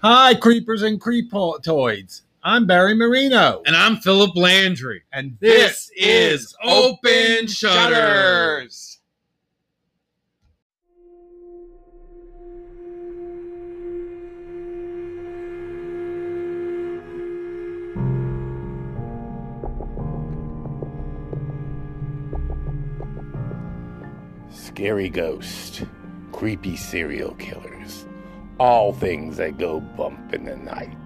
Hi, creepers and creepoids. I'm Barry Marino. And I'm Philip Landry. And This is Open Shutters. Scary ghost, creepy serial killers, all things that go bump in the night.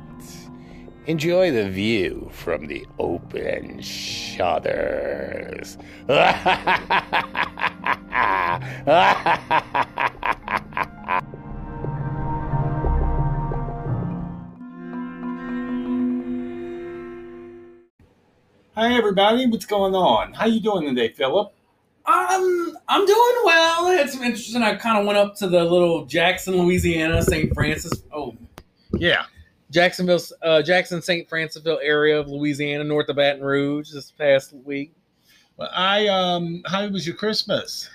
Enjoy the view from the open shutters. Hi, everybody. What's going on? How you doing today, Philip? Um, I'm doing well. I had some interesting. I kind of went up to the little Jackson, Louisiana, St. Francis. Oh, Yeah. Jacksonville, uh, Jackson, St. Francisville area of Louisiana, north of Baton Rouge, this past week. Well, I um. How was your Christmas?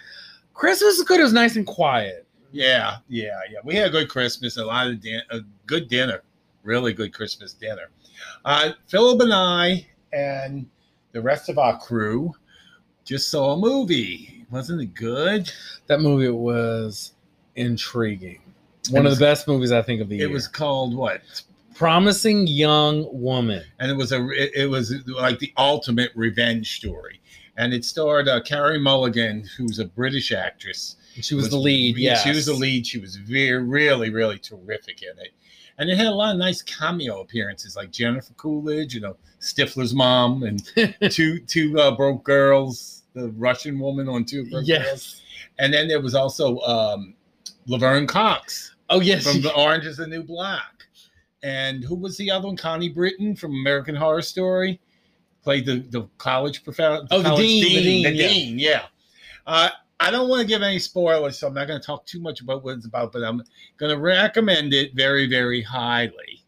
Christmas was good. It was nice and quiet. Yeah, yeah, yeah. We had a good Christmas. A lot of din- a good dinner. Really good Christmas dinner. Uh, Philip and I and the rest of our crew just saw a movie. Wasn't it good? That movie was intriguing. One of the best movies I think of the year. It was called what? Promising Young Woman. and it was a it, it was like the ultimate revenge story and it starred uh, Carey Mulligan who's a British actress She was, the lead. Yeah, she was the lead she was very really really terrific in it and it had a lot of nice cameo appearances like Jennifer Coolidge you know Stifler's mom and two two uh, broke girls the Russian woman on two broke girls Yes. and then there was also um, Laverne Cox Oh yes. from the Orange is the New Black. And who was the other one? Connie Britton from American Horror Story played the, the college professor. Oh, the dean, the dean, the yeah. dean, yeah. Uh, I don't want to give any spoilers, so I'm not going to talk too much about what it's about, but I'm going to recommend it very, very highly.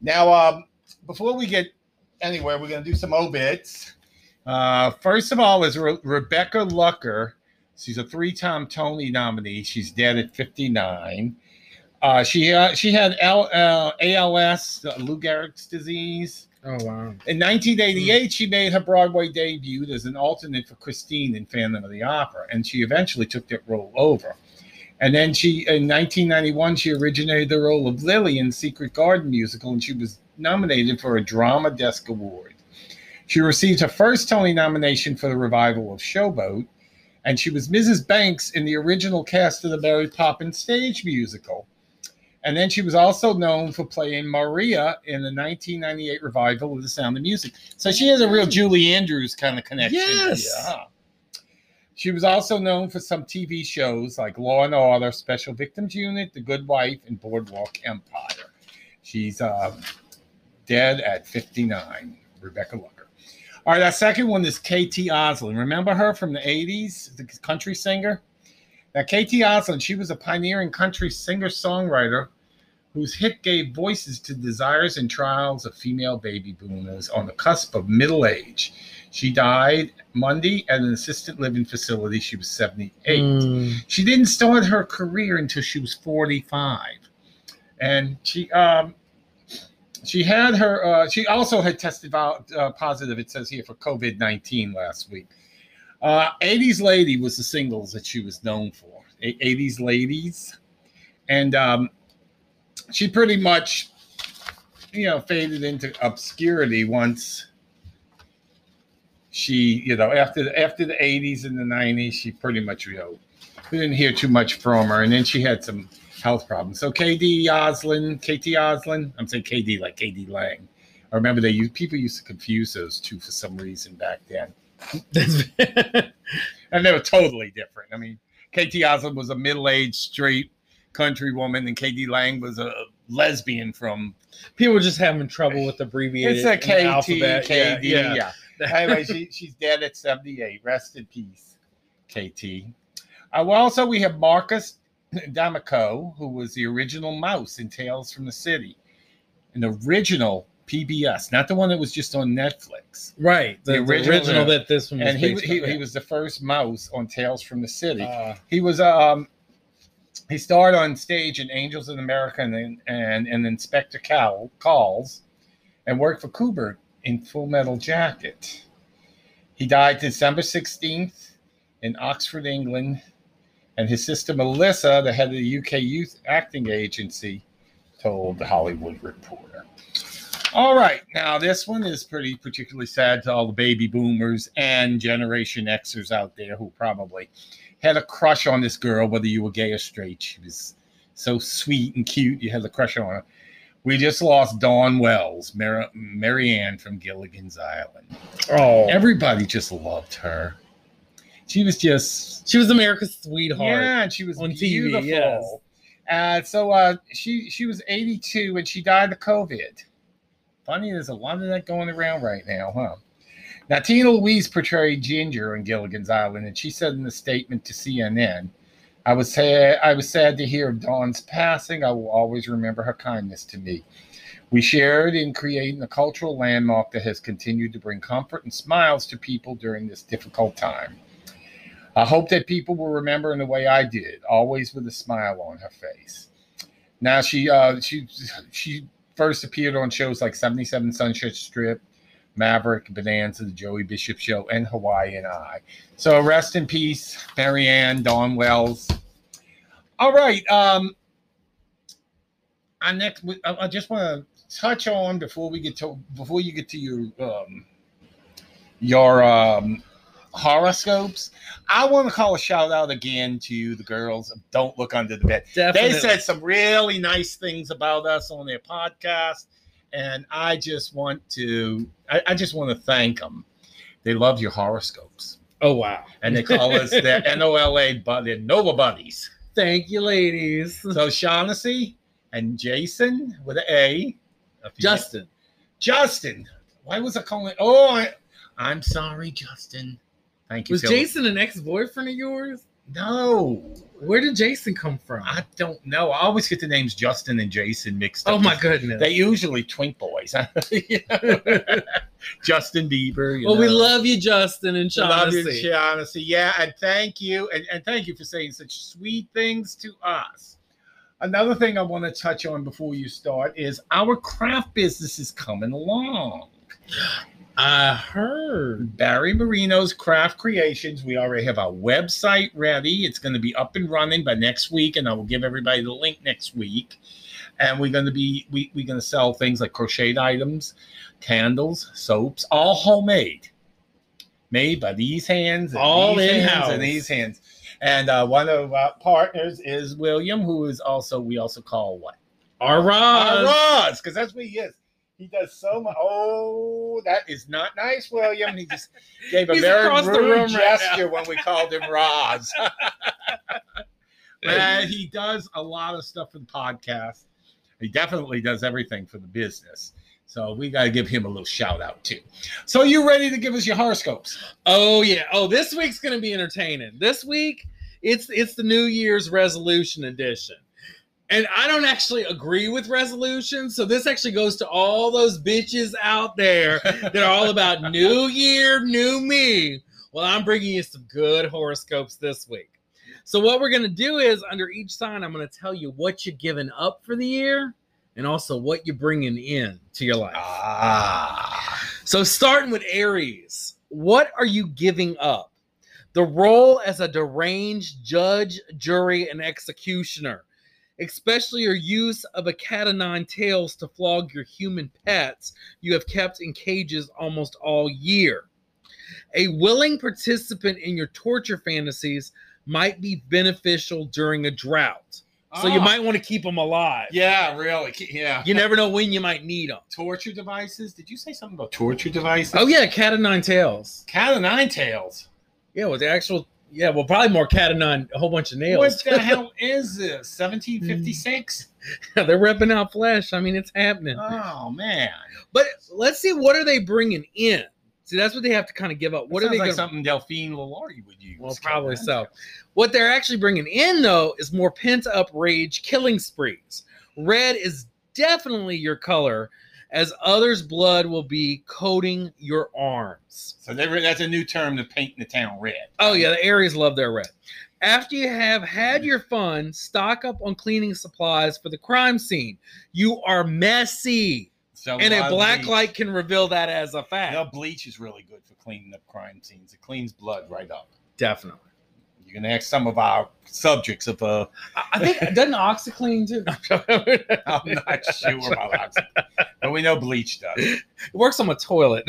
Now, um, before we get anywhere, we're going to do some obits. Uh, first of all, is Re- Rebecca Luker. She's a three-time Tony nominee. She's dead at 59. Uh, she uh, she had L, uh, ALS, uh, Lou Gehrig's disease. oh wow. In 1988, she made her Broadway debut as an alternate for Christine in Phantom of the Opera, and she eventually took that role over. And then she, in 1991, she originated the role of Lily in Secret Garden musical, and she was nominated for a Drama Desk Award. She received her first Tony nomination for the revival of Showboat, and she was Mrs. Banks in the original cast of the Mary Poppins stage musical. And then she was also known for playing Maria in the 1998 revival of The Sound of Music. So she has a real Julie Andrews kind of connection. Yes. Yeah. She was also known for some TV shows like Law and Order, Special Victims Unit, The Good Wife, and Boardwalk Empire. She's um, dead at 59, Rebecca Luker. All right, our second one is KT Oslin. Remember her from the 80s, the country singer? Now, KT Oslin, she was a pioneering country singer songwriter whose hit gave voices to desires and trials of female baby boomers on the cusp of middle age. She died Monday at an assisted living facility. She was 78. Mm. She didn't start her career until she was 45. And she um she had her uh, she also had tested out uh, positive it says here for COVID-19 last week. Uh 80s Lady was the singles that she was known for. A- 80s Ladies. And um she pretty much you know faded into obscurity once she you know after the, after the 80s and the 90s she pretty much you know we didn't hear too much from her and then she had some health problems so kd oslin kt oslin i'm saying kd like kd lang i remember they used people used to confuse those two for some reason back then and they were totally different i mean kt oslin was a middle-aged straight country woman and kd lang was a lesbian from People were just having trouble with abbreviated it's a KT, alphabet. KD, Yeah, yeah. yeah. anyway, she, she's dead at 78. Rest in peace, KT. Uh, well, also, we have Marcus D'Amico, who was the original mouse in Tales from the City, an original PBS, not the one that was just on Netflix. Right. The, The the original, original, that this one was And he, he, on, he was the first mouse on Tales from the City. Uh, He was um he starred on stage in Angels in America and then- and, and Inspector Cal Calls, and worked for Kubrick in Full Metal Jacket. He died December 16th in Oxford, England, and his sister Melissa, the head of the UK Youth Acting Agency, told the Hollywood Reporter. All right, now this one is pretty particularly sad to all the baby boomers and Generation Xers out there who probably had a crush on this girl, whether you were gay or straight. She was so sweet and cute, you had a crush on her. We just lost Dawn Wells, Mar- Mary Ann from Gilligan's Island. Oh, Everybody just loved her. She was just she was America's sweetheart. yeah, and she was on TV, beautiful. yes. Uh, so uh, she she was 82 and she died of COVID. Funny, there's a lot of that going around right now, huh? Now Tina Louise portrayed Ginger on Gilligan's Island, and she said in a statement to CNN, "I was sad. I was sad to hear of Dawn's passing. I will always remember her kindness to me. We shared in creating a cultural landmark that has continued to bring comfort and smiles to people during this difficult time." I hope that people will remember in the way I did, always with a smile on her face. Now she uh, she she first appeared on shows like 77 Sunset Strip, Maverick, Bonanza, The Joey Bishop Show, and Hawaiian Eye. So rest in peace, Mary Ann Dawn Wells. All right. Um, I next I, I just want to touch on before we get to before you get to your um, your um, horoscopes. I want to call a shout out again to the girls of Don't Look Under the Bed. Definitely. They said some really nice things about us on their podcast, and I just want to I, I just want to thank them. They love your horoscopes, Oh wow. and they call us their NOLA, but they're Nova Buddies. Thank you, ladies. So Shaughnessy and Jason with an A. Justin. Justin. Why was I calling? Oh, I, I'm sorry, Justin. Thank you. Was. Jason an ex-boyfriend of yours? No, Where did Jason come from? I don't know. I always get the names Justin and Jason mixed up. oh my goodness. They usually twink boys. Justin Bieber. You well, we love you, Justin and Love you, Shaughnessy. Shaughnessy. Yeah, and thank you, and, and thank you for saying such sweet things to us. Another thing I want to touch on before you start is our craft business is coming along. I heard. Barry Marino's Craft Creations. We already have our website ready. It's going to be up and running by next week, and I will give everybody the link next week. And we're going to be we, we're going to sell things like crocheted items, candles, soaps, all homemade, made by these hands, and All these hands in-house. and these hands. And uh, one of our partners is William, who is also we also call what Our Roz. Roz, because that's what he is. He does so much. Oh, that is not nice, William. He just gave a very across the rude room right gesture when we called him Roz. and he does a lot of stuff for the podcast. He definitely does everything for the business. So we got to give him a little shout out too. So you ready to give us your horoscopes? Oh yeah. Oh, this week's gonna be entertaining. This week, it's it's the New Year's resolution edition. And I don't actually agree with resolutions, so this actually goes to all those bitches out there that are all about New Year, New Me. Well, I'm bringing you some good horoscopes this week. So what we're gonna do is under each sign, I'm gonna tell you what you're giving up for the year, and also what you're bringing in to your life. Ah. So, starting with Aries, what are you giving up? The role as a deranged judge, jury, and executioner, especially your use of a cat o' nine tails to flog your human pets you have kept in cages almost all year. A willing participant in your torture fantasies might be beneficial during a drought. So, you Ah. might want to keep them alive. Yeah, really. Yeah. You never know when you might need them. torture devices. Did you say something about torture devices? Oh, yeah, cat o' nine tails. Cat of nine tails. Yeah, with the actual, yeah, well, probably more cat and nine, a whole bunch of nails. What the hell is this? 1756? They're ripping out flesh. I mean, it's happening. Oh man. But let's see, what are they bringing in? See, that's what they have to kind of give up. What That are they like gonna- something Delphine Lalaurie would use? Well, probably so. What they're actually bringing in, though, is more pent up rage killing sprees. Red is definitely your color, as others' blood will be coating your arms. So that's a new term to paint the town red. Oh, yeah, the Aries love their red. After you have had your fun, stock up on cleaning supplies for the crime scene. You are messy. So And a black bleach. light can reveal that as a You fact. know, bleach is really good for cleaning up crime scenes. It cleans blood right up. Definitely. You can ask some of our subjects of uh I think doesn't OxiClean too? I'm not sure about oxygen, but we know bleach does. It works on my toilet.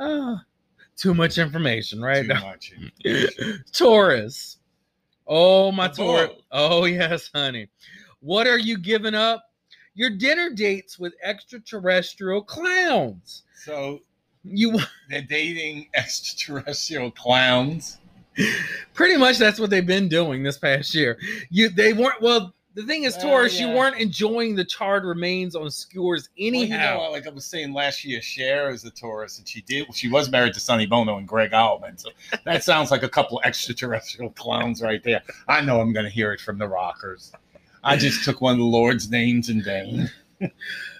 Ah, too much information, right? Too much. Taurus. Oh, my Taurus. Oh, yes, honey. What are you giving up? Your dinner dates with extraterrestrial clowns. So You they're dating extraterrestrial clowns. pretty much that's what they've been doing this past year. You they weren't well. The thing is, Uh, Taurus, you weren't enjoying the charred remains on skewers Well, anyhow. you know, like I was saying last year, Cher is a Taurus, and she did. She was married to Sonny Bono and Gregg Allman, so that sounds like a couple extraterrestrial clowns right there. I know I'm going to hear it from the rockers. I just took one of the Lord's names in vain.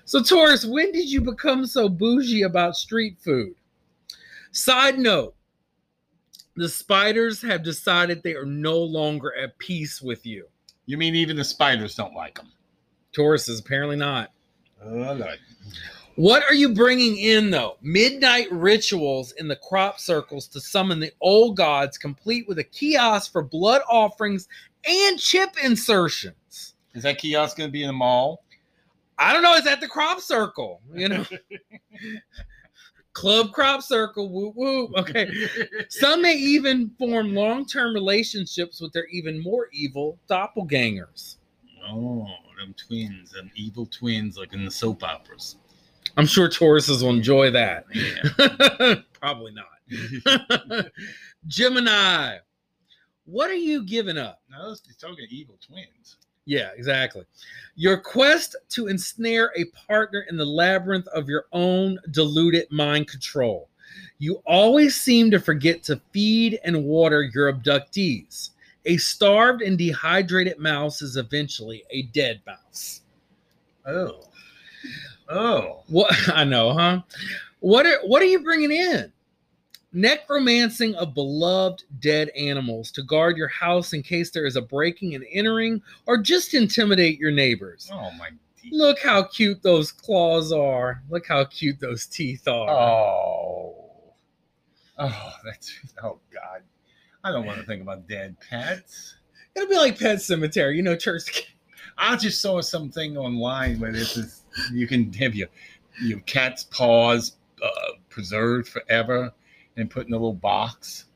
So, Taurus, when did you become so bougie about street food? Side note the spiders have decided they are no longer at peace with you. You mean even the spiders don't like them? Taurus is apparently not. Lord. What are you bringing in, though? Midnight rituals in the crop circles to summon the old gods, complete with a kiosk for blood offerings and chip insertions. Is that kiosk going to be in the mall? I don't know. It's at the crop circle, you know. Club crop circle, whoop whoop. Okay. Some may even form long term relationships with their even more evil doppelgangers. Oh, them twins, them evil twins, like in the soap operas. I'm sure Tauruses will enjoy that. Yeah. Probably not. Gemini, what are you giving up? no, he's talking evil twins. Yeah, exactly. Your quest to ensnare a partner in the labyrinth of your own deluded mind control. You always seem to forget to feed and water your abductees. A starved and dehydrated mouse is eventually a dead mouse. Oh, oh, What I know, huh? What are what are you bringing in? Necromancing of beloved dead animals to guard your house in case there is a breaking and entering, or just intimidate your neighbors. oh my. dear. Look how cute those claws are. Look how cute those teeth are. Oh, oh, that's oh God. I don't want to think about dead pets. It'll be like Pet Sematary, you know, church. I just saw something online where this is you can have your your cat's paws uh, preserved forever and put in a little box.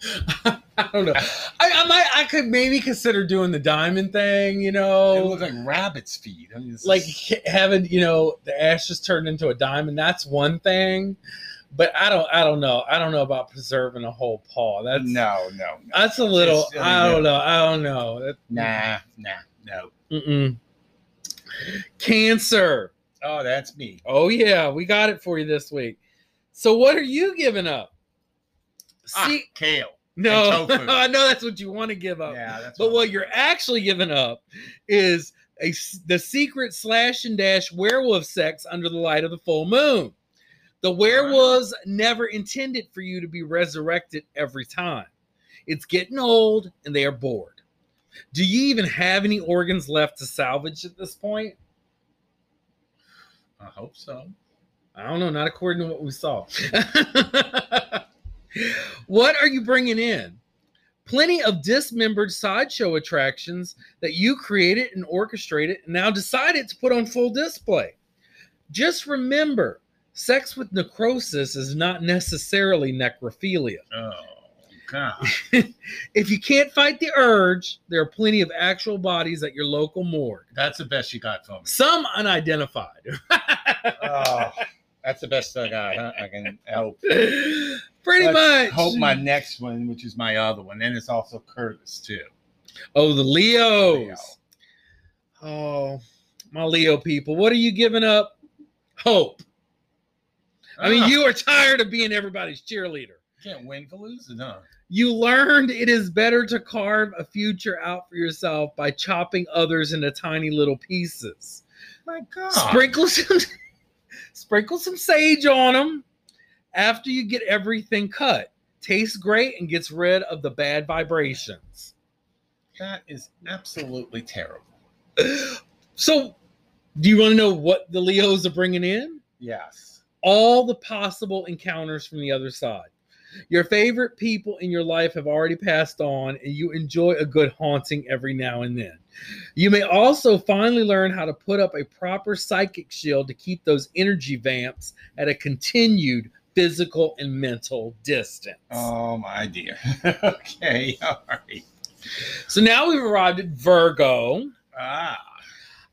I don't know. I, I might, I could maybe consider doing the diamond thing, you know, It know, looks like rabbit's feet. I mean, like just- having you know the ashes turned into a diamond. That's one thing, but I don't, I don't know. I don't know about preserving a whole paw. That's no, no, no. That's a little. I don't know. I don't know. That, Nah, nah, no. Mm-mm. Cancer. Oh, that's me. Oh yeah, we got it for you this week. So what are you giving up? Ah, See, kale. no. I know that's what you want to give up. Yeah, that's. But what I'm- you're actually giving up is a the secret slash and dash werewolf sex under the light of the full moon. The werewolves never intended for you to be resurrected every time. It's getting old and they are bored. Do you even have any organs left to salvage at this point? I hope so. I don't know, not according to what we saw. what are you bringing in? Plenty of dismembered sideshow attractions that you created and orchestrated and now decided to put on full display. Just remember, sex with necrosis is not necessarily necrophilia. Oh God. If you can't fight the urge, there are plenty of actual bodies at your local morgue. That's the best you got for me. Some unidentified. Oh, that's the best I got. Huh? I can help. Pretty Let's much. Hope my next one, which is my other one, and it's also Curtis too. Oh, the Leos. Leo. Oh, my Leo people. What are you giving up? Hope. I mean, Ah, you are tired of being everybody's cheerleader. can't win for losing, huh? You learned it is better to carve a future out for yourself by chopping others into tiny little pieces. My God. Sprinkle some sprinkle some sage on them after you get everything cut. tastes great and gets rid of the bad vibrations. That is absolutely terrible. So, do you want to know what the Leos are bringing in? Yes. All the possible encounters from the other side. Your favorite people in your life have already passed on, and you enjoy a good haunting every now and then. You may also finally learn how to put up a proper psychic shield to keep those energy vamps at a continued physical and mental distance. Oh my dear. okay. All right. So now we've arrived at Virgo. Ah.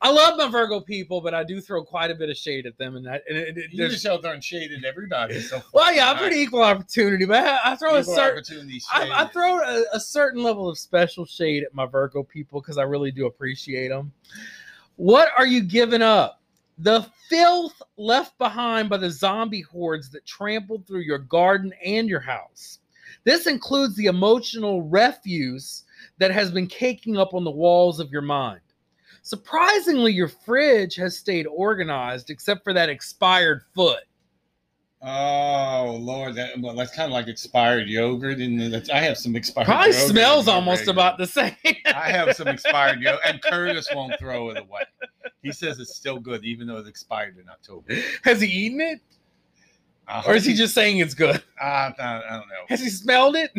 I love my Virgo people, but I do throw quite a bit of shade at them, and, that, and it, it, You just so darn shaded everybody. So well, yeah, I'm pretty equal opportunity, but I, I throw a certain I, I throw a, a certain level of special shade at my Virgo people because I really do appreciate them. What are you giving up? The filth left behind by the zombie hordes that trampled through your garden and your house. This includes the emotional refuse that has been caking up on the walls of your mind. Surprisingly, your fridge has stayed organized except for that expired foot. Oh Lord, that well, that's kind of like expired yogurt, and that's, I have some expired. Probably yogurt smells almost regular- about the same. I have some expired yogurt, and Curtis won't throw it away. He says it's still good, even though it expired in October. Has he eaten it? I Or is hope he just saying it's good? I, I, I don't know. Has he smelled it?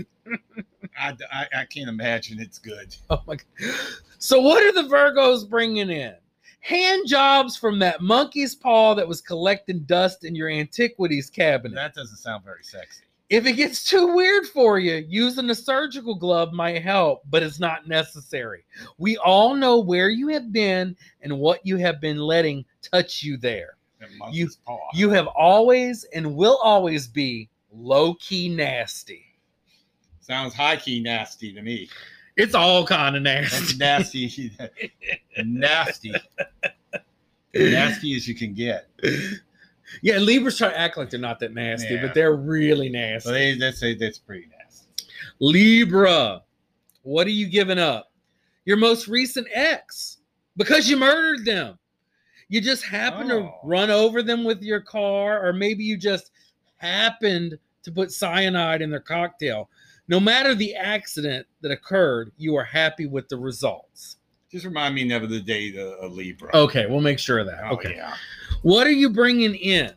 I, I, I can't imagine it's good. Oh my god. So what are the Virgos bringing in? Hand jobs from that monkey's paw that was collecting dust in your antiquities cabinet. That doesn't sound very sexy. If it gets too weird for you, using a surgical glove might help, but it's not necessary. We all know where you have been and what you have been letting touch you there. Monkey's paw. You have always and will always be low key nasty. Sounds high key nasty to me. It's all kind of nasty. nasty. nasty. nasty as you can get. Yeah, Libras try to act like they're not that nasty, Yeah. but they're really nasty. So they, that's that's pretty nasty. Libra, what are you giving up? Your most recent ex because you murdered them. You just happened to Oh. run over them with your car, or maybe you just happened to put cyanide in their cocktail. No matter the accident that occurred, you are happy with the results. Just remind me never the date a, a Libra. Okay, we'll make sure of that. Oh, okay. yeah. What are you bringing in?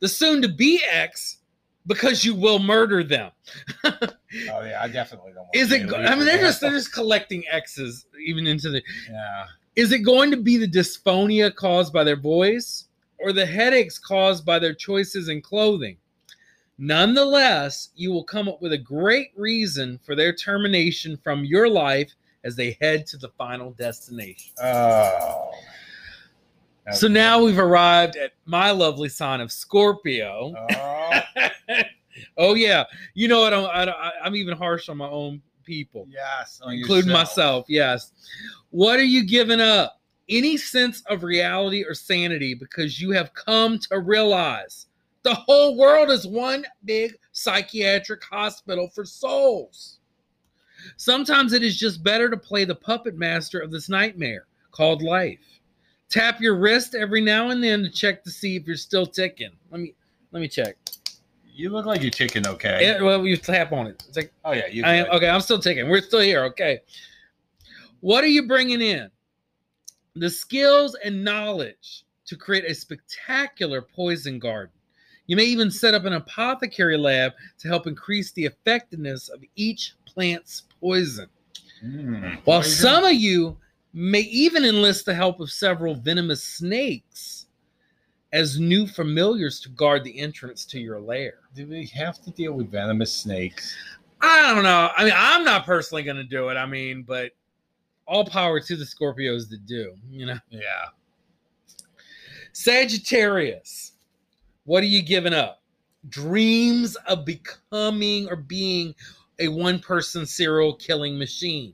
The soon to be ex because you will murder them. Oh yeah, I definitely don't. Want to. Is it? Go- I mean, they're just they're just collecting X's even into the. yeah. Is it going to be the dysphonia caused by their voice, or the headaches caused by their choices in clothing? Nonetheless, you will come up with a great reason for their termination from your life as they head to the final destination. Oh. So now we've arrived at my lovely sign of Scorpio. Oh, oh yeah, you know what? I'm I, I'm even harsh on my own people. yes, including yourself. myself. Yes. What are you giving up? Any sense of reality or sanity because you have come to realize the whole world is one big psychiatric hospital for souls. Sometimes it is just better to play the puppet master of this nightmare called life. Tap your wrist every now and then to check to see if you're still ticking. Let me let me check. You look like you're ticking okay. Yeah, well, you tap on it. It's like Oh yeah, you. I am okay. I'm still ticking. We're still here. Okay. What are you bringing in? The skills and knowledge to create a spectacular poison garden. You may even set up an apothecary lab to help increase the effectiveness of each plant's poison. Mm. While Poison? some of you may even enlist the help of several venomous snakes as new familiars to guard the entrance to your lair. Do we have to deal with venomous snakes? I don't know. I mean, I'm not personally going to do it. I mean, but all power to the Scorpios that do, you know. Yeah. Sagittarius, what are you giving up? Dreams of becoming or being a one person serial killing machine.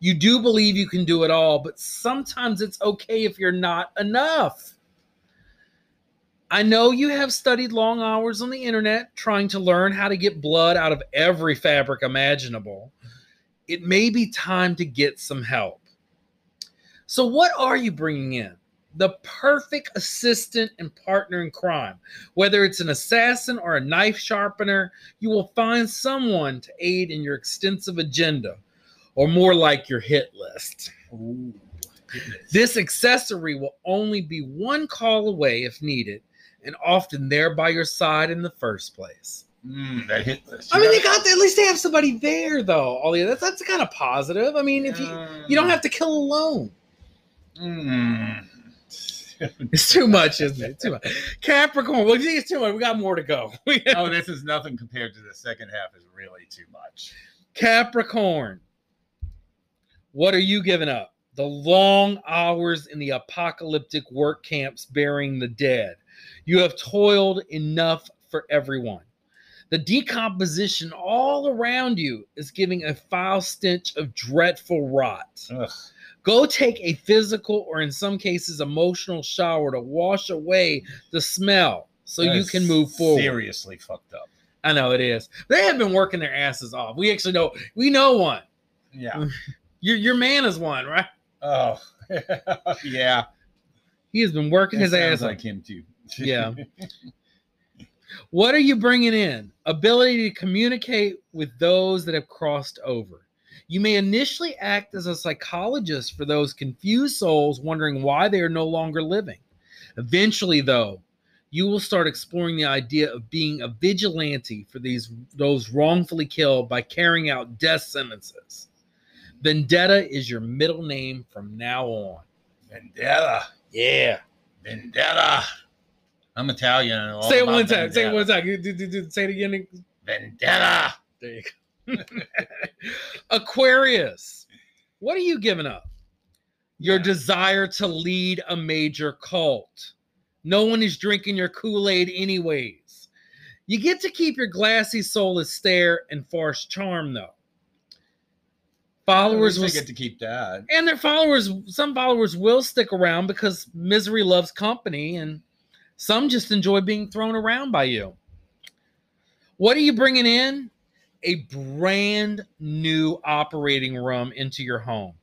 You do believe you can do it all, but sometimes it's okay if you're not enough. I know you have studied long hours on the internet trying to learn how to get blood out of every fabric imaginable. It may be time to get some help. So, what are you bringing in? The perfect assistant and partner in crime. Whether it's an assassin or a knife sharpener, you will find someone to aid in your extensive agenda, or more like your hit list. Ooh. This accessory will only be one call away if needed, and often there by your side in the first place. Mm, that hit list. I mean, they got to, at least they have somebody there though. All that's that's kind of positive. I mean, if you you don't have to kill alone. Mm. It's too much, isn't it? Too much. Capricorn. Well, it's too much? We got more to go. oh, this is nothing compared to the second half. Is really too much. Capricorn. What are you giving up? The long hours in the apocalyptic work camps burying the dead. You have toiled enough for everyone. The decomposition all around you is giving a foul stench of dreadful rot. Ugh. Go take a physical or, in some cases, emotional shower to wash away the smell so That you can move forward. Seriously fucked up. I know it is. They have been working their asses off. We actually know we know one. Yeah. Your your man is one, right? Oh. yeah. He has been working his ass off. like him too. Yeah. What are you bringing in? Ability to communicate with those that have crossed over. You may initially act as a psychologist for those confused souls wondering why they are no longer living. Eventually, though, you will start exploring the idea of being a vigilante for these those wrongfully killed by carrying out death sentences. Vendetta is your middle name from now on. Vendetta. Yeah. Vendetta. I'm Italian. Say it one time. Say it one time. Do- do- do- Say it again. Vendetta. There you go. Aquarius, what are you giving up? Your Yeah. desire to lead a major cult. No one is drinking your Kool Aid, anyways. You get to keep your glassy soulless stare and farce charm, though. Followers will get to keep that. and their followers some followers will stick around because misery loves company and some just enjoy being thrown around by you what are you bringing in a brand new operating room into your home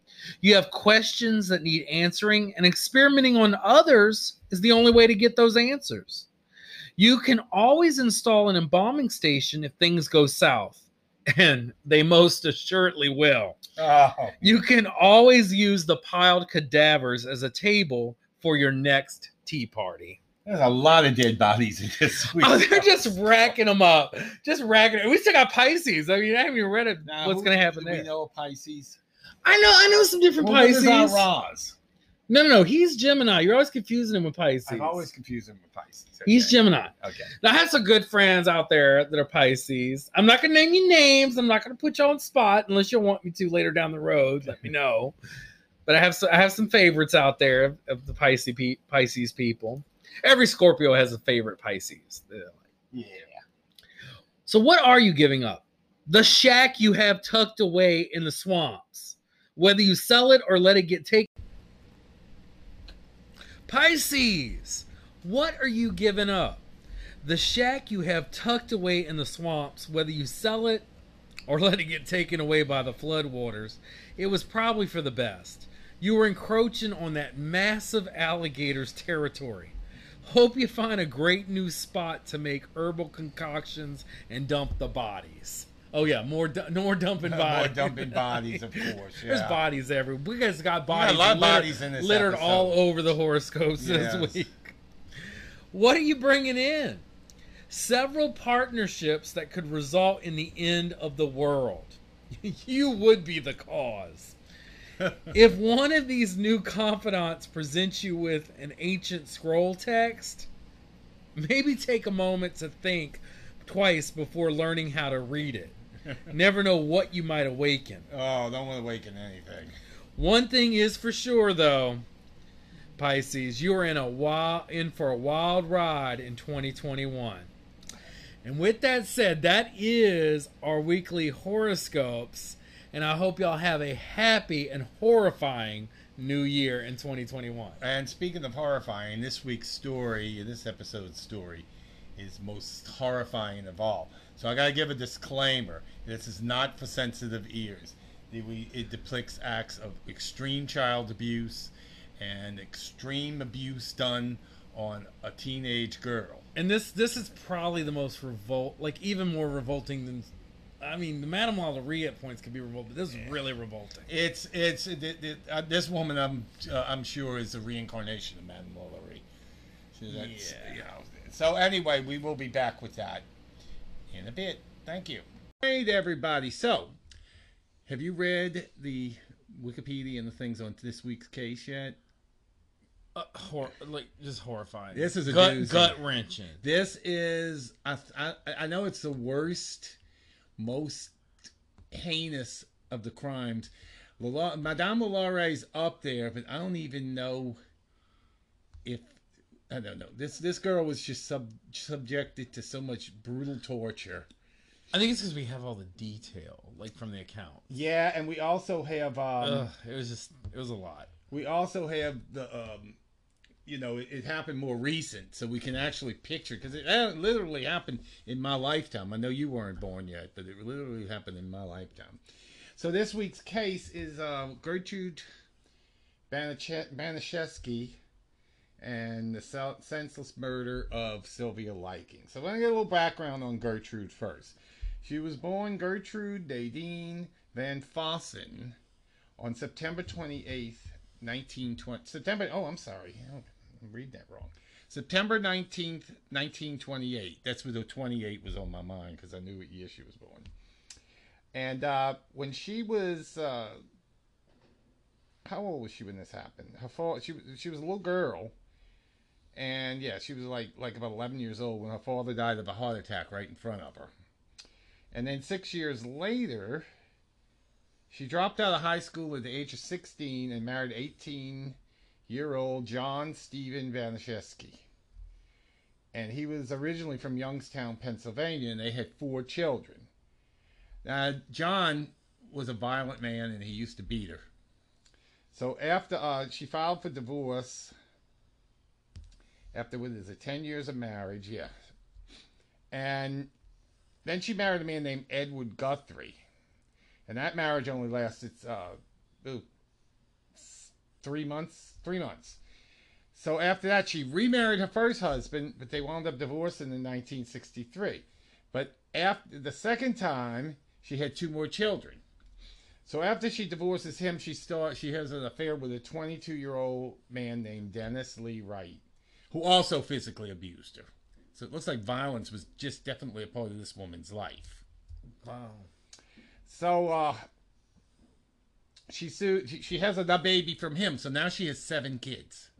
you have questions that need answering and experimenting on others is the only way to get those answers you can always install an embalming station if things go south and they most assuredly will Oh. you can always use the piled cadavers as a table for your next tea party. There's a lot of dead bodies in this week. Oh, they're just racking them up. Just racking it. We still got Pisces. I mean, I haven't even read it. What's going to happen there? We know Pisces. I know. I know some different Well, what Pisces. is Roz? No, no, no. He's Gemini. You're always confusing him with Pisces. I've always confusing him with Pisces. He's Gemini. Okay. Now, I have some good friends out there that are Pisces. I'm not going to name you names. I'm not going to put you on spot unless you want me to later down the road. Let me know. But I have so, I have some favorites out there of, of the Pisces Pisces people. Every Scorpio has a favorite Pisces. Like- Yeah. So, what are you giving up? The shack you have tucked away in the swamps, whether you sell it or let it get taken. Pisces, what are you giving up? The shack you have tucked away in the swamps, whether you sell it or let it get taken away by the floodwaters, it was probably for the best. You were encroaching on that massive alligator's territory. Hope you find a great new spot to make herbal concoctions and dump the bodies. Oh yeah, more du- more dumping bodies. More dumping bodies, of course. There's bodies everywhere. We guys got bodies, lot of littered, bodies in this littered episode. all over the horoscopes Yes. this week. What are you bringing in? Several partnerships that could result in the end of the world. you would be the cause. If one of these new confidants presents you with an ancient scroll text, maybe take a moment to think twice before learning how to read it. Never know what you might awaken. Oh, don't want to awaken anything. One thing is for sure, though, Pisces, you are in a wild, in for a wild ride in 2021. And with that said, that is our weekly horoscopes, and I hope y'all have a happy and horrifying new year in 2021. And speaking of horrifying, this week's story, this episode's story, is most horrifying of all. So I gotta give a disclaimer: this is not for sensitive ears. It, we, it depicts acts of extreme child abuse and extreme abuse done on a teenage girl. And this this is probably the most revolt, like even more revolting than. I mean, the Madame Lalaurie at points can be revolting, but this is really revolting. It's it's it, it, uh, this woman I'm uh, I'm sure is a reincarnation of Madame Lalaurie. So that's, Yeah. you know, so anyway, we will be back with that in a bit. Thank you. Hey everybody. So, have you read the Wikipedia and the things on this week's case yet? Uh, hor- like just horrifying. This is a gut gut wrenching. This is I, I I know it's the worst, most heinous of the crimes. Lala, Madame is up there, but I don't even know if I don't know. This this girl was just sub, subjected to so much brutal torture. I think it's because we have all the detail, like from the account. Yeah, and we also have um, Ugh, it was just it was a lot. we also have the um, you know it, it happened more recent, so we can actually picture because it uh, literally happened in my lifetime. I know you weren't born yet, but it literally happened in my lifetime. So this week's case is uh, Gertrude Baniche- Baniszewski and the sel- senseless murder of Sylvia Likens. So let me get a little background on Gertrude first. She was born Gertrude Nadine Van Fossen on September 28th, 1920. September, oh, I'm sorry. Reading that wrong. September 19th, 1928. That's where the 28 was on my mind because I knew what year she was born. And uh, when she was, uh, how old was she when this happened? Her father, she she was a little girl, and yeah, she was like like about 11 years old when her father died of a heart attack right in front of her. And then six years later, she dropped out of high school at the age of 16 and married 18 year old John Stephen Baniszewski. And he was originally from Youngstown, Pennsylvania, and they had four children. Now, John was a violent man and he used to beat her. So after uh, she filed for divorce, after what is it, 10 years of marriage, yeah. And then she married a man named Edward Guthrie. And that marriage only lasted uh, three months. Three months. So after that, she remarried her first husband, but they wound up divorcing in 1963. But after the second time, she had two more children. So after she divorces him, she start she has an affair with a 22 year old man named Dennis Lee Wright, who also physically abused her. So it looks like violence was just definitely a part of this woman's life. Wow. So uh, she sued. She, she has a baby from him. So now she has seven kids.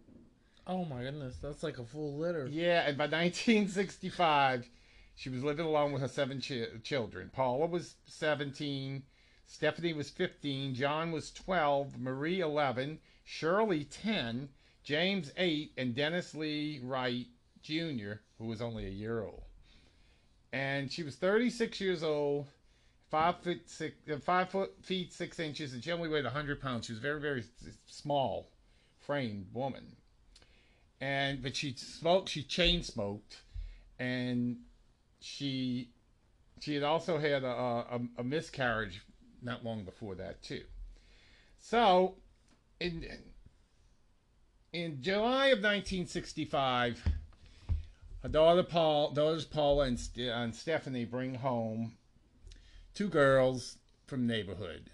Oh my goodness, that's like a full litter. Yeah, and by 1965, she was living alone with her seven chi- children. Paula was 17, Stephanie was 15, John was 12, Marie 11, Shirley 10, James 8, and Dennis Lee Wright Jr., who was only a year old. And she was 36 years old, five foot six, uh, five foot feet six inches, and she only weighed 100 pounds. She was very, very small, framed woman and but she smoked she chain smoked and she she had also had a, a, a miscarriage not long before that too so in in july of 1965 her daughter paul daughters paula and, and stephanie bring home two girls from neighborhood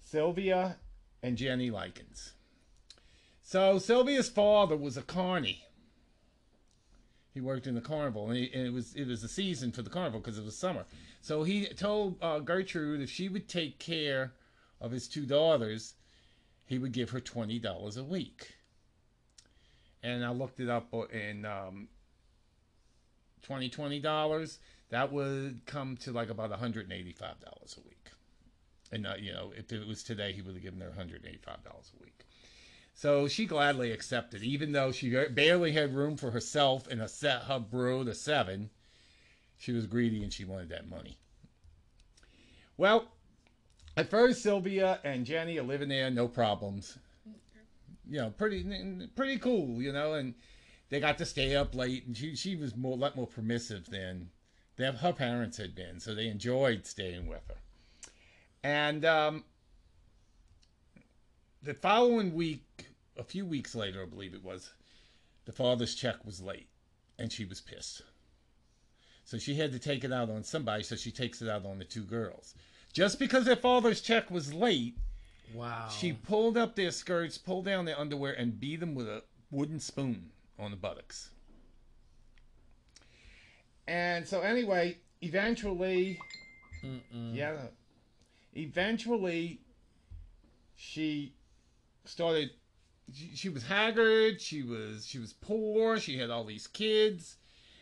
sylvia and jenny likens so Sylvia's father was a carny. He worked in the carnival, and, he, and it was it was the season for the carnival because it was summer. So he told uh, Gertrude if she would take care of his two daughters, he would give her twenty dollars a week. And I looked it up in um, twenty twenty dollars. That would come to like about one hundred and eighty five dollars a week. And uh, you know, if it was today, he would have given her one hundred and eighty five dollars a week. So she gladly accepted, even though she barely had room for herself and a set her brood of seven. She was greedy and she wanted that money. Well, at first Sylvia and Jenny are living there, no problems. You know, pretty pretty cool, you know, and they got to stay up late, and she she was more a lot more permissive than than her parents had been, so they enjoyed staying with her. And um, the following week, a few weeks later, I believe it was, the father's check was late, and she was pissed. So she had to take it out on somebody, so she takes it out on the two girls. Just because their father's check was late, Wow. she pulled up their skirts, pulled down their underwear, and beat them with a wooden spoon on the buttocks. And so, anyway, eventually, Mm-mm. yeah, eventually, she started. She, she was haggard. She was she was poor. She had all these kids.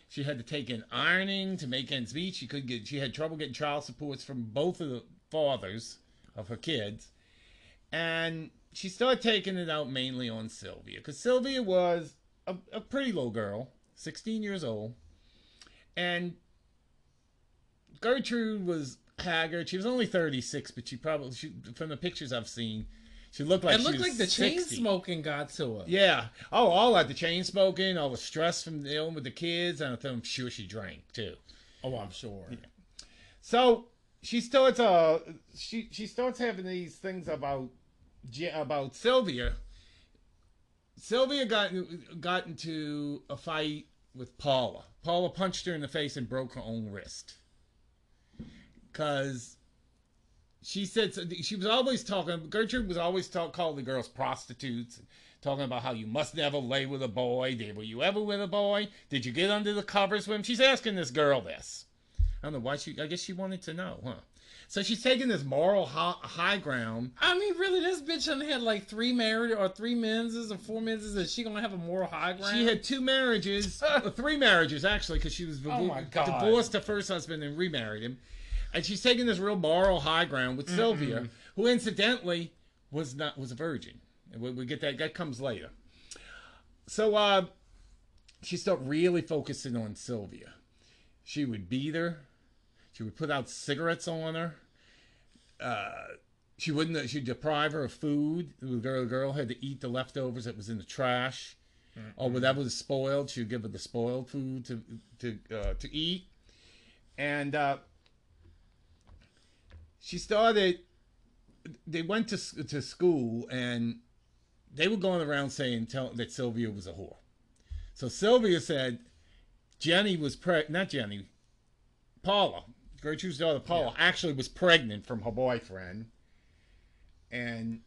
She had to take in ironing to make ends meet. She could get. She had trouble getting child supports from both of the fathers of her kids, and she started taking it out mainly on Sylvia because Sylvia was a, a pretty little girl, sixteen years old, and Gertrude was haggard. She was only thirty six, but she probably she, from the pictures I've seen, she looked like it looked like the chain smoking got to her. Yeah. Oh, all that the chain smoking, all the stress from dealing with the kids, and I'm sure she drank too. Oh, I'm sure. Yeah. So she starts uh she she starts having these things about about Sylvia. Sylvia got got into a fight with Paula. Paula punched her in the face and broke her own wrist. Cause she said she was always talking. Gertrude was always talk, calling the girls prostitutes, talking about how you must never lay with a boy. Did were you ever with a boy? Did you get under the covers with him? She's asking this girl this. I don't know why she. I guess she wanted to know, huh? So she's taking this moral high, high ground. I mean, really, this bitch done had like three marriages or three menses or four menses. Is she gonna have a moral high ground? She had two marriages, uh, three marriages actually, because she was Oh divorced her first husband and remarried him, and she's taking this real moral high ground with Sylvia, who incidentally was not was a virgin. We, we get that that comes later. So uh, she started really focusing on Sylvia. She would beat her. She would put out cigarettes on her. Uh, she wouldn't. She'd deprive her of food. The girl, the girl had to eat the leftovers that was in the trash, or whatever was spoiled. She would give her the spoiled food to to uh, to eat, and uh, she started. They went to to school, and they were going around saying tell, that Sylvia was a whore. So Sylvia said Jenny was preg not Jenny, Paula, Gertrude's daughter Paula, actually was pregnant from her boyfriend. And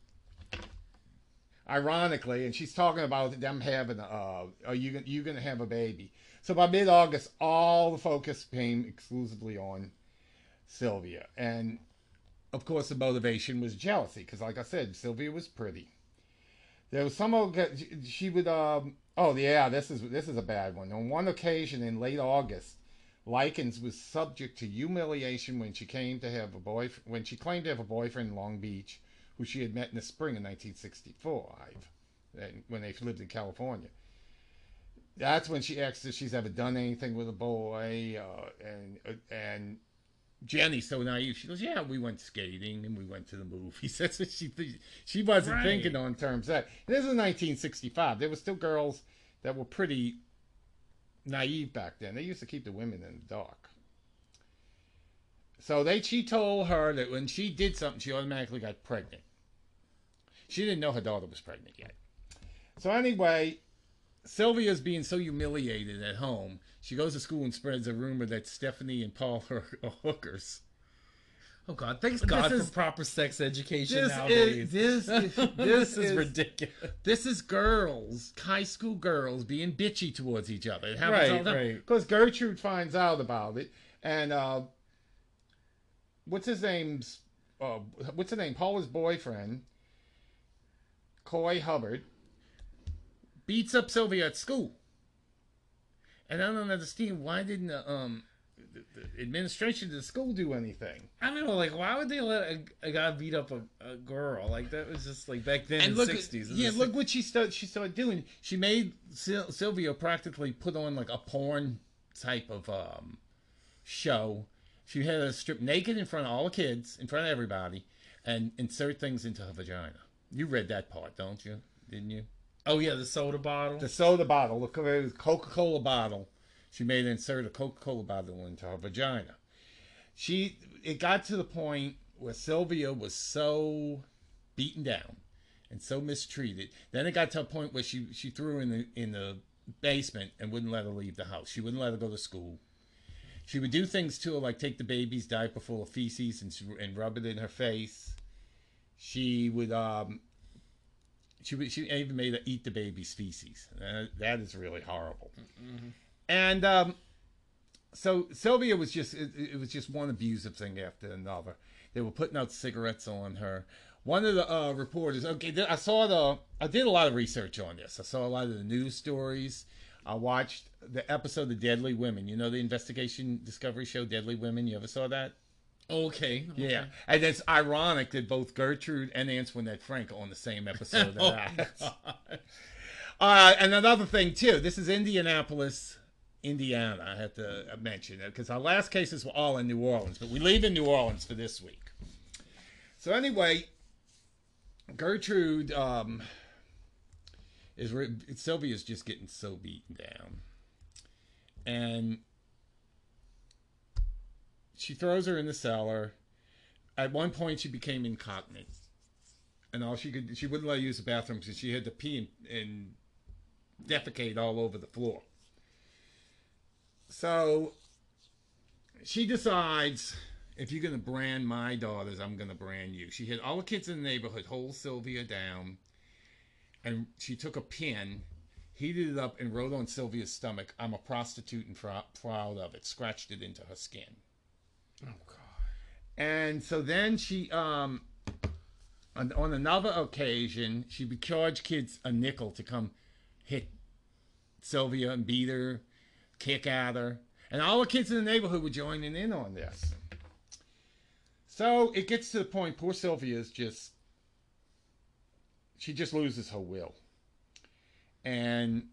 ironically, and she's talking about them having, uh, are you you gonna have a baby? So by mid August, all the focus came exclusively on Sylvia. And of course, the motivation was jealousy, because like I said, Sylvia was pretty. There was some old she would um oh yeah this is this is a bad one. On one occasion in late August, Likens was subject to humiliation when she came to have a boy when she claimed to have a boyfriend in Long Beach, who she had met in the spring of 1965, and when they lived in California. That's when she asked if she's ever done anything with a boy, uh, and uh, and Jenny's so naive. She goes, "Yeah, we went skating and we went to the movies." That's what she th- she wasn't Right. thinking on terms that. And this is 1965. There were still girls that were pretty naive back then. They used to keep the women in the dark. So they she told her that when she did something, she automatically got pregnant. She didn't know her daughter was pregnant yet. So anyway, Sylvia's being so humiliated at home. She goes to school and spreads a rumor that Stephanie and Paul are, are hookers. Oh God, thanks This God is- for proper sex education This nowadays. is this this, this is is ridiculous. This is girls, high school girls, being bitchy towards each other. It happens Right, all the time. right. Because Gertrude finds out about it, and uh, what's his name's uh, what's his name? Paula's boyfriend, Coy Hubbard, beats up Sylvia at school. And I don't understand why didn't um the, the administration of the school do anything? I don't know, like, why would they let a, a guy beat up a, a girl? Like, that was just like back then in look, the 60s. yeah, look what she started. She started doing. She made Sil- Sylvia practically put on like a porn type of um, show. She had her strip naked in front of all the kids, in front of everybody, and insert things into her vagina. You read that part, don't you? Didn't you? Oh, yeah, the soda bottle. The soda bottle, look at Coca Cola bottle. She made insert a Coca Cola bottle into her vagina. She it got to the point where Sylvia was so beaten down and so mistreated. Then it got to a point where she she threw her in the in the basement and wouldn't let her leave the house. She wouldn't let her go to school. She would do things to her like take the baby's diaper full of feces and and rub it in her face. She would um. She would, she even made her eat the baby's feces. Uh, that is really horrible. Mm-hmm. And um, so Sylvia was just it, it, was just one abusive thing after another. They were putting out cigarettes on her. One of the uh, reporters, okay, I saw the, I did a lot of research on this. I saw a lot of the news stories. I watched the episode of Deadly Women. You know the investigation discovery show Deadly Women. You ever saw that? Okay. okay. Yeah, and it's ironic that both Gertrude and Antoinette Frank are on the same episode Oh, that. uh, and another thing too. This is Indianapolis, Indiana. I have to mention it because our last cases were all in New Orleans, but we leave in New Orleans for this week. So anyway, Gertrude um, is re- Sylvia's just getting so beaten down, and she throws her in the cellar. At one point, she became incontinent, and all she could she wouldn't let her use the bathroom because she had to pee and, and defecate all over the floor. So she decides if you're going to brand my daughters, I'm going to brand you. She had all the kids in the neighborhood hold Sylvia down, and she took a pin, heated it up, and wrote on Sylvia's stomach, I'm a prostitute and prou- proud of it, scratched it into her skin. Oh God. And so then she, um, on, on another occasion, she would charge kids a nickel to come hit Sylvia and beat her, kick at her. And all the kids in the neighborhood were joining in on this. So it gets to the point, poor Sylvia is just, she just loses her will. And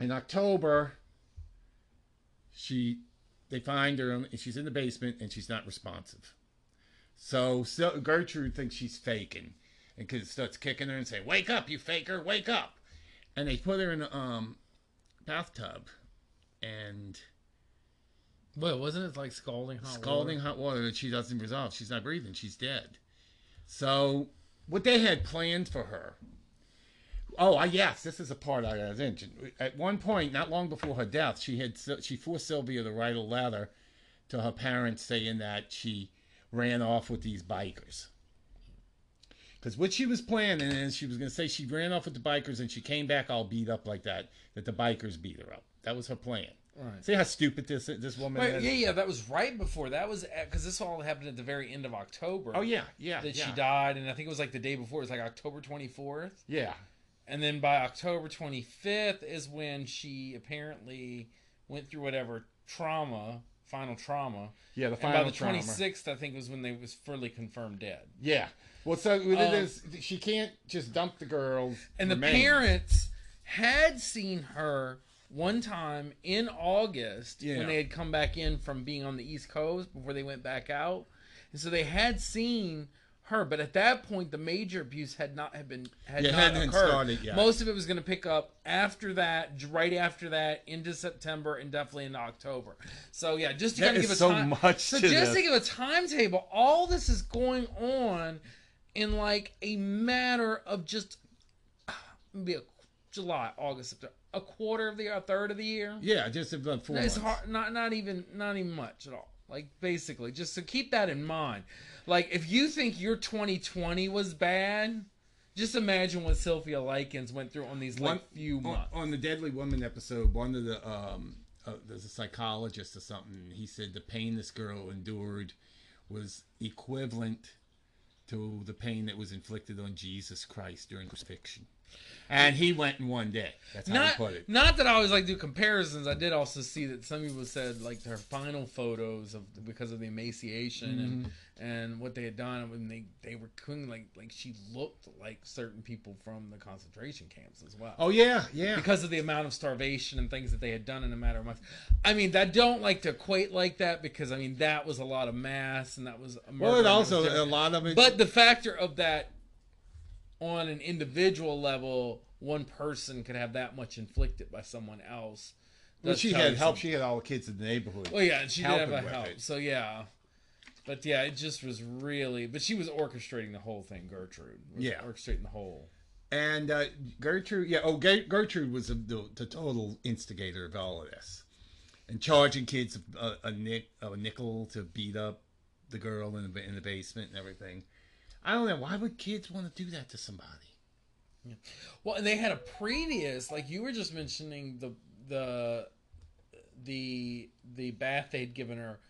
in October, she they find her and she's in the basement and she's not responsive. So, Gertrude thinks she's faking and cause starts kicking her and saying, "Wake up, you faker! Wake up!" And they put her in a um, bathtub and Well, wasn't it like scalding hot scalding water? hot water that she doesn't resolve. She's not breathing. She's dead. So what they had planned for her. Oh, yes, this is a part I gotta mention. At one point, not long before her death, she had she forced Sylvia to write a letter to her parents saying that she ran off with these bikers. Because what she was planning is she was going to say she ran off with the bikers and she came back all beat up like that. That the bikers beat her up. That was her plan. Right. See how stupid this this woman Wait, is. yeah, yeah, that was right before. That was because this all happened at the very end of October. Oh yeah, yeah. that yeah. she died, and I think it was like the day before. It was like October twenty fourth, Yeah. and then by October twenty fifth is when she apparently went through whatever trauma, final trauma. Yeah, the And final by the trauma. twenty sixth, I think was when they was fully confirmed dead. Yeah. Well, so Um, is, she can't just dump the girls. And the parents had seen her one time in August Yeah. when they had come back in from being on the East Coast before they went back out. And so they had seen her, but at that point the major abuse had not had been had Yeah, not occurred. started yet. Most of it was going to pick up after that, right after that, into September and definitely into October. So yeah, just to That kind of give a so time, much So to just this. to give a timetable, all this is going on in like a matter of just ah, maybe a July, August, September, a quarter of the year, a third of the year. Yeah, just about four It's months. hard, not not even not even much at all. Like basically, just to keep that in mind. Like if you think your 2020 was bad, just imagine what Sylvia Likens went through on these One- few on, months. on the Deadly Woman episode, one of the um, uh, there's a psychologist or something. He said the pain this girl endured was equivalent to the pain that was inflicted on Jesus Christ during crucifixion, and he went in one day. That's how not, he put it. not that I always like do comparisons. I did also see that some people said like their final photos of because of the emaciation Mm-hmm. and and what they had done when they they were cooking like like she looked like certain people from the concentration camps as well. Oh yeah, yeah. because of the amount of starvation and things that they had done in a matter of months. I mean, I don't like to equate like that because I mean that was a lot of mass and that was a well, it also a lot of it. But the factor of that on an individual level, one person could have that much inflicted by someone else. well, she had help. something. She had all the kids in the neighborhood. Well, yeah, and she did have a help. it. So yeah, But yeah, it just was really. But she was orchestrating the whole thing. Gertrude. Yeah. orchestrating the whole. And uh, Gertrude, yeah, oh, Ge- Gertrude was the, the, the total instigator of all of this, and charging kids a, a, nick, a nickel to beat up the girl in the in the basement and everything. I don't know why would kids want to do that to somebody. Well, and they had a previous, like you were just mentioning the the the the bath they'd given her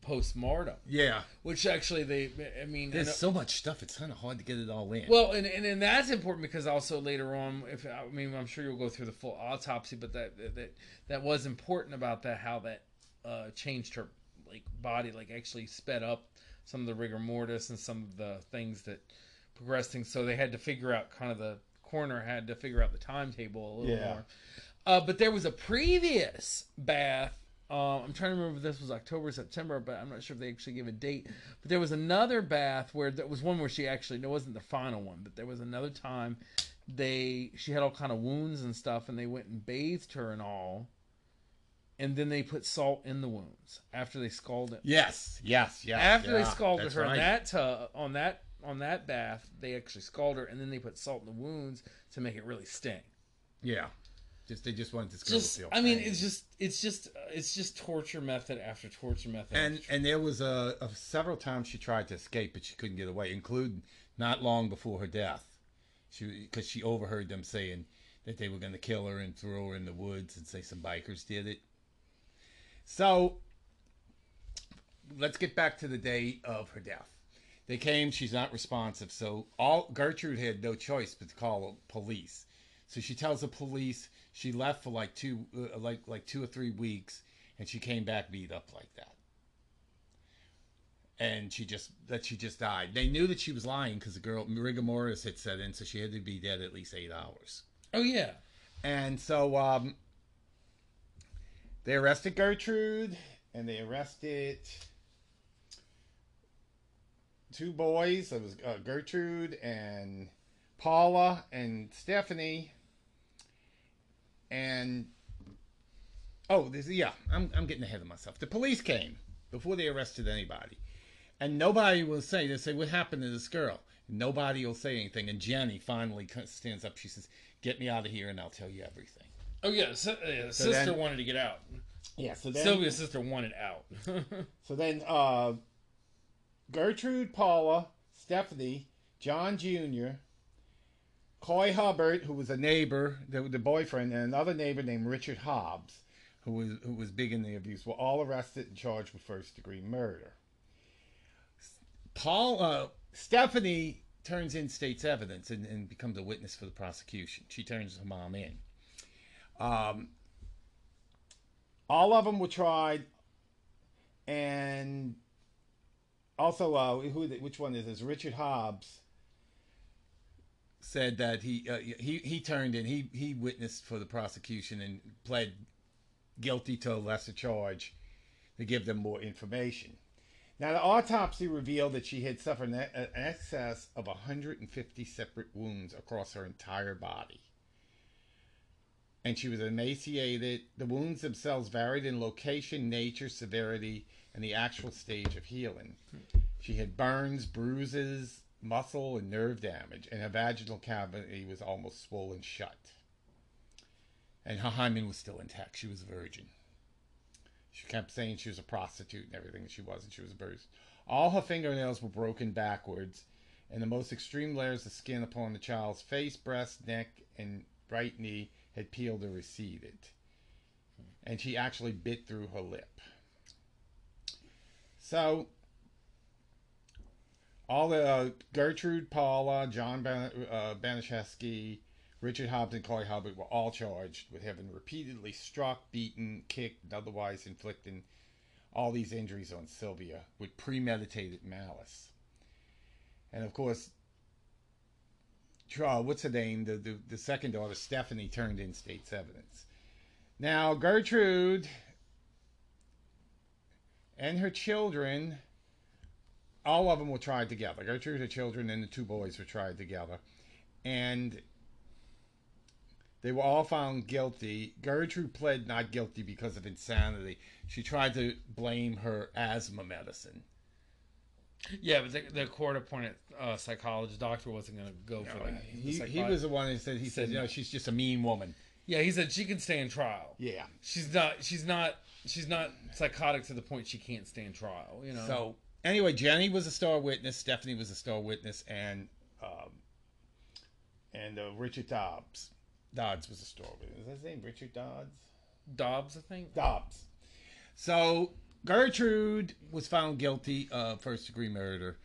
post mortem, Yeah, which actually they, I mean, there's so much stuff; it's kind of hard to get it all in. Well, and, and and that's important because also later on, if I mean, I'm sure you'll go through the full autopsy, but that that that was important about that how that uh, changed her like body, like actually sped up some of the rigor mortis and some of the things that progressed things. So they had to figure out kind of the corner had to figure out the timetable a little Yeah. more. Uh, but there was a previous bath. Uh, I'm trying to remember if this was October, September, but I'm not sure if they actually gave a date. But there was another bath where there was one where she actually no, it wasn't the final one, but there was another time they she had all kind of wounds and stuff, and they went and bathed her and all, and then they put salt in the wounds after they scalded. yes, yes, yes. after they scalded her right. that tub, on that on that bath, they actually scalded her, and then they put salt in the wounds to make it really sting. yeah, just they just wanted girl Just, to feel. I mean, pain. it's just, it's just, uh, it's just torture method after torture method. and after and there was a, a several times she tried to escape, but she couldn't get away, including not long before her death. She because she overheard them saying that they were going to kill her and throw her in the woods and say some bikers did it. So let's get back to the day of her death. They came, she's not responsive, so all Gertrude had no choice but to call police. So she tells the police she left for like two uh, like like two or three weeks and she came back beat up like that. And she just that she just died. They knew that she was lying because the girl rigor mortis had set in, so she had to be dead at least eight hours. oh yeah, And so um, they arrested Gertrude and they arrested two boys. It was uh, Gertrude and Paula and Stephanie. And oh, this yeah, I'm I'm getting ahead of myself. The police came before they arrested anybody, and nobody will say they say what happened to this girl. Nobody will say anything. And Jenny finally stands up. She says, "Get me out of here, and I'll tell you everything." Oh yeah. Si- uh, So sister then- wanted to get out. Yeah. So then, Sylvia's sister wanted out. so then, uh, Gertrude, Paula, Stephanie, John Jr., Coy Hubbard, who was a neighbor, the, the boyfriend, and another neighbor named Richard Hobbs, who was who was big in the abuse, were all arrested and charged with first degree murder. Paul, uh, Stephanie turns in state's evidence and, and becomes a witness for the prosecution. She turns her mom in. Um, all of them were tried, and also, uh, who? Which one is this? Richard Hobbs said that he uh, he he turned in. He he witnessed for the prosecution and pled guilty to a lesser charge to give them more information. Now, the autopsy revealed that she had suffered an an excess of 150 separate wounds across her entire body. And she was emaciated. The wounds themselves varied in location, nature, severity, and the actual stage of healing. She had burns, bruises, muscle, and nerve damage, and her vaginal cavity was almost swollen shut. And her hymen was still intact. She was a virgin. She kept saying she was a prostitute and everything. She wasn't. She was a virgin. All her fingernails were broken backwards, and the most extreme layers of skin upon the child's face, breast, neck, and right knee had peeled or receded. And she actually bit through her lip. So, all the uh, Gertrude, Paula, John Ban- uh, Richard Hobbs, and Coy Hubbard were all charged with having repeatedly struck, beaten, kicked, and otherwise inflicting all these injuries on Sylvia with premeditated malice. And of course, Tra- uh, what's her name? The, the the second daughter, Stephanie, turned in state's evidence. Now Gertrude and her children, all of them were tried together. Gertrude, her children, and the two boys were tried together, and they were all found guilty. Gertrude pled not guilty because of insanity. She tried to blame her asthma medicine Yeah, but the, the court appointed uh, psychologist doctor wasn't going to go for that. The He, he psycholo- was the one who said he said, Said- you know, she's just a mean woman. Yeah, he said she can stand trial. Yeah. She's not. She's not. She's not psychotic to the point she can't stand trial. You know. So anyway, Jenny was a star witness. Stephanie was a star witness, and um, and uh, Richard Dobbs, Dodds was a star witness. Is that his name Richard Dodds? Dobbs, I think. Dobbs. So Gertrude was found guilty of first degree murder,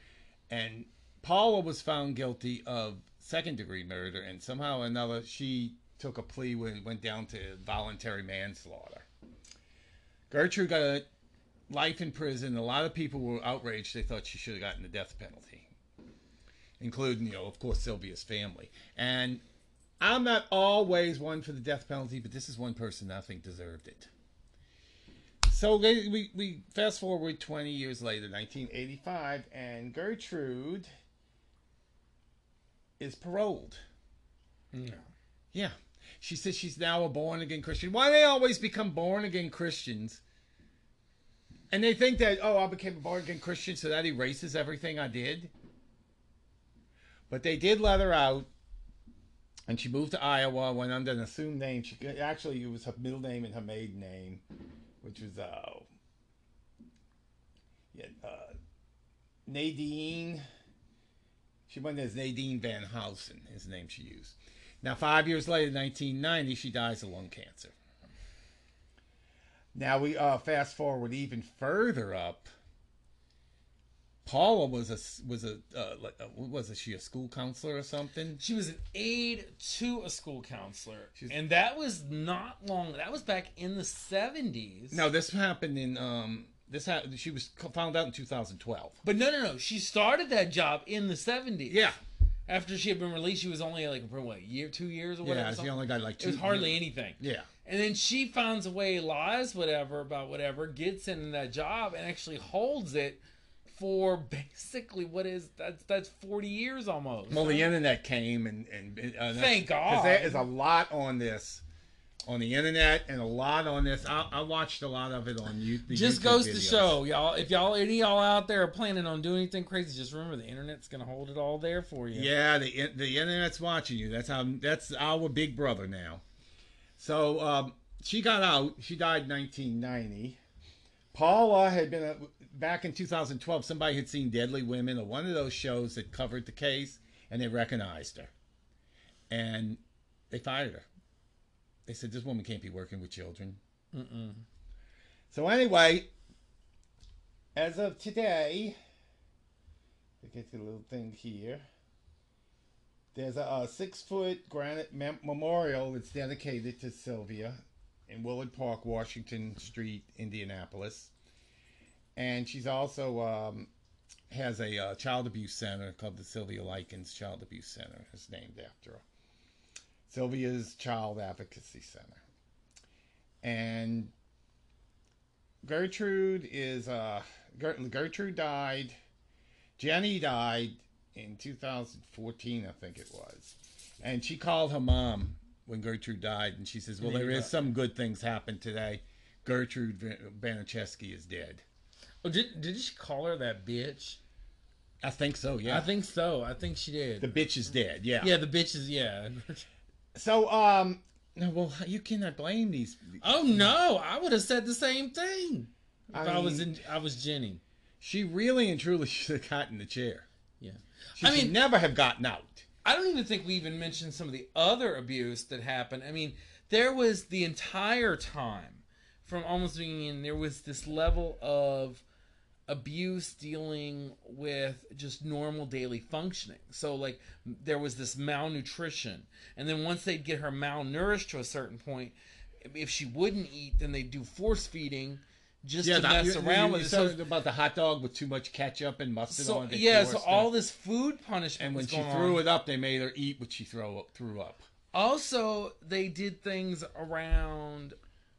and Paula was found guilty of second degree murder, and somehow or another she took a plea when went down to voluntary manslaughter. Gertrude got life in prison. A lot of people were outraged. They thought she should have gotten the death penalty, including, you know, of course, Sylvia's family. And I'm not always one for the death penalty, but this is one person I think deserved it. So they, we, we fast forward 20 years later, 1985, and Gertrude is paroled. Yeah. Yeah. She says she's now a born again Christian. Why do they always become born again Christians? And they think that, oh, I became a born again Christian, so that erases everything I did. But they did let her out, and she moved to Iowa, went under an assumed name. She actually it was her middle name and her maiden name, which was uh, yeah, uh, Nadine. She went as Nadine Van Housen, is the name she used. Now, five years later, 1990, she dies of lung cancer. Now we uh, fast forward even further up. Paula was a was a uh, like, uh, was it? She a school counselor or something? She was an aide to a school counselor, She's- and that was not long. That was back in the seventies. No, this happened in um this ha- she was found out in 2012. but no, no, no. She started that job in the seventies. Yeah, After she had been released, she was only like for what year, two years or whatever. yeah, she only got like it two. was hardly anything. Yeah, And then she finds a way, lies whatever about whatever, gets in that job, and actually holds it for basically what is that's that's forty years almost. well, the internet came and and uh, Thank because God. there is a lot on this. On the internet and a lot on this, I, I watched a lot of it on YouTube. just goes to show y'all if y'all any y'all out there are planning on doing anything crazy just remember the internet's gonna hold it all there for you Yeah, the the internet's watching you. That's how that's our big brother now. So um, she got out. She died in 1990. Paula had been a, back in 2012. Somebody had seen Deadly Women or one of those shows that covered the case, and they recognized her, and they fired her. They said this woman can't be working with children. Mm-mm. So anyway, as of today, I get the little thing here. There's a, a six-foot granite mem- memorial that's dedicated to Sylvia in Willard Park, Washington Street, Indianapolis, and she's also um, has a uh, child abuse center called the Sylvia Likens Child Abuse Center. It's named after her. Sylvia's Child Advocacy Center, and Gertrude is uh Ger- Gertrude died. Jenny died in 2014, I think it was, and she called her mom when Gertrude died, and she says, "Well, there is some good things happened today. Gertrude Van- is dead." Oh did, did she call her that bitch I think so. Yeah, i think so i think she did the bitch is dead. Yeah. yeah the bitch is yeah So um, no, well, you cannot blame these. oh no i would have said the same thing if I i, was in i was jenny She really and truly should have gotten the chair. yeah She I should mean- never have gotten out. I don't even think we even mentioned some of the other abuse that happened. I mean, there was the entire time from almost beginning, there was this level of abuse dealing with just normal daily functioning. So, like, there was this malnutrition. And then once they'd get her malnourished to a certain point, if she wouldn't eat, then they'd do force feeding just to that- mess you- around you- with you. So, about the hot dog with too much ketchup and mustard so on it. yeah, so all this food punishment and when was she threw on. it up, they made her eat what she throw up, threw up. Also, they did things around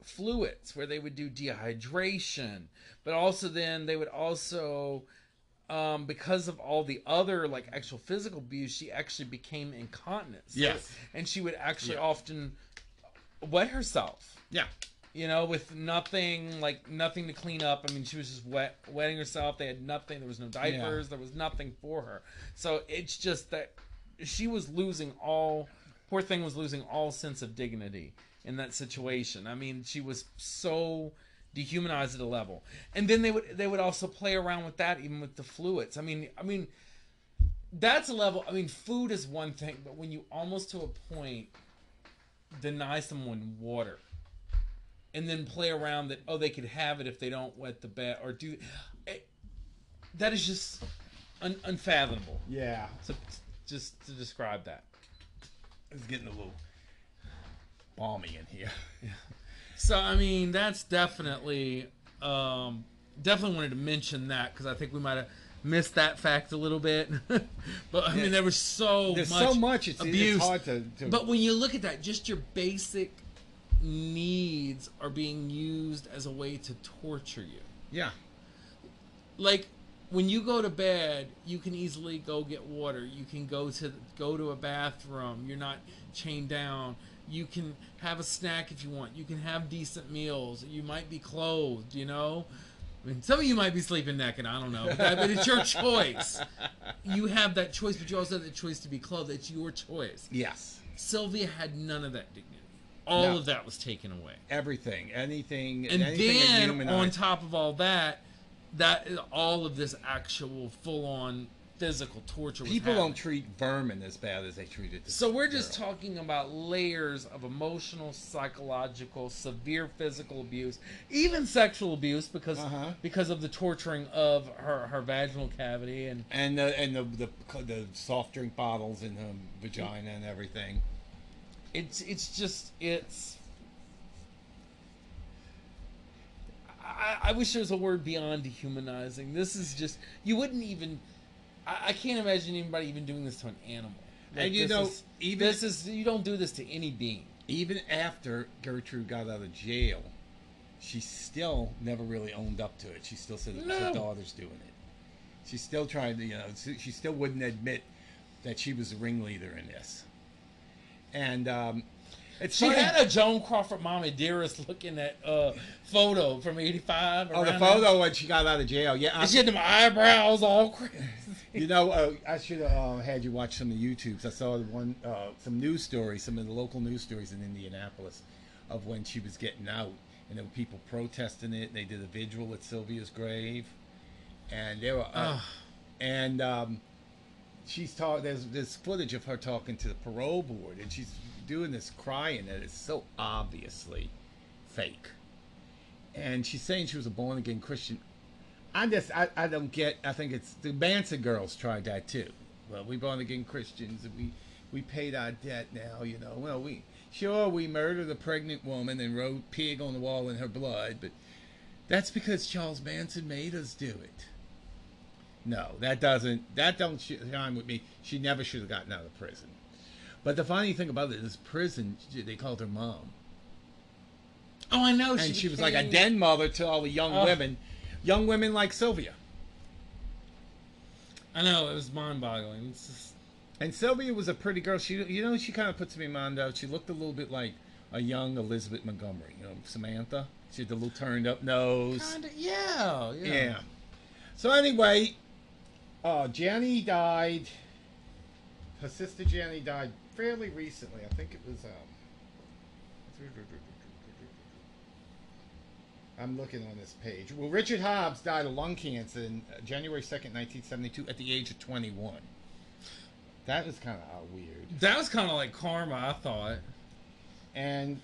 fluids where they would do dehydration, but also then they would also, um, because of all the other like actual physical abuse, she actually became incontinent. So- Yes. and she would actually Yeah. often wet herself. Yeah, you know, with nothing like nothing to clean up. I mean, she was just wet, wetting herself. They had nothing. There was no diapers. There was nothing for her. So it's just that she was losing all. Poor thing was losing all sense of dignity in that situation. I mean, she was so dehumanized at a level. And then they would they would also play around with that even with the fluids. I mean, I mean that's a level. I mean, food is one thing, but when you almost to a point deny someone water and then play around that oh they could have it if they don't wet the bed or do it, that is just un, unfathomable. Yeah, So just to describe that. it's getting a little balmy in here. So I mean, that's definitely, um, definitely wanted to mention that because I think we might have missed that fact a little bit. but I Yeah. mean, there was so There's much so much. It's, abuse. it's hard to. to But when you look at that, just your basic needs are being used as a way to torture you. yeah, Like when you go to bed, you can easily go get water. You can go to go to a bathroom. You're not chained down. You can have a snack if you want. You can have decent meals. You might be clothed. You know. I mean, some of you might be sleeping naked. I don't know, but, it's your choice. You have that choice, but you also have the choice to be clothed. It's your choice. yes, Sylvia had none of that dignity. All No. of that was taken away. everything, anything, And anything then on top of all that, that all of this actual full-on physical torture. People happening. don't treat vermin as bad as they treated. This So we're just girl. talking about layers of emotional, psychological, severe physical abuse, even sexual abuse because Uh-huh. because of the torturing of her her vaginal cavity and and the and the, the the soft drink bottles in her vagina and everything. it's it's just it's I, I wish there was a word beyond dehumanizing. This is just you wouldn't even I, I can't imagine anybody even doing this to an animal. And you know, is, even- this is you don't do this to any being. Even after Gertrude got out of jail, she still never really owned up to it. She still said it was her daughter's doing it. She's still trying to, you know, she still wouldn't admit that she was the ringleader in this. And um, it's She funny- had a Joan Crawford Mommy Dearest looking at uh photo from eighty five. oh the photo when she got out of jail. Yeah, I, she had them eyebrows all crazy. You know, uh, I should have uh, had you watch some of the YouTubes. I saw one, uh, some news stories, some of the local news stories in Indianapolis, of when she was getting out, and there were people protesting it. They did a vigil at Sylvia's grave, and there were, uh, and um, she's talking. There's this footage of her talking to the parole board, and she's doing this crying that is so obviously fake, and she's saying she was a born again Christian. I just I, I don't get. I think it's the Manson girls tried that too. Well, we born again Christians and we we paid our debt now. You know, well we sure we murdered a pregnant woman and wrote pig on the wall in her blood, but that's because Charles Manson made us do it. No, that doesn't. That don't shine with me. She never should have gotten out of prison. But the funny thing about it is, prison. They called her mom Oh, I know. and she was like a den mother to all the young Oh. women, young women like Sylvia. I know it was mind boggling. It's just, And Sylvia was a pretty girl. She, you know, she kind of puts me in mind out. She looked a little bit like a young Elizabeth Montgomery. You know, Samantha. She had the little turned up nose. kinda, yeah, yeah. Yeah. So anyway, uh, Jenny died. Her sister Jenny died fairly recently. I think it was. Um, I'm looking on this page. Well, Richard Hobbs died of lung cancer in uh, January 2nd, 1972, at the age of 21. That was kind of weird. That was kind of like karma, I thought. And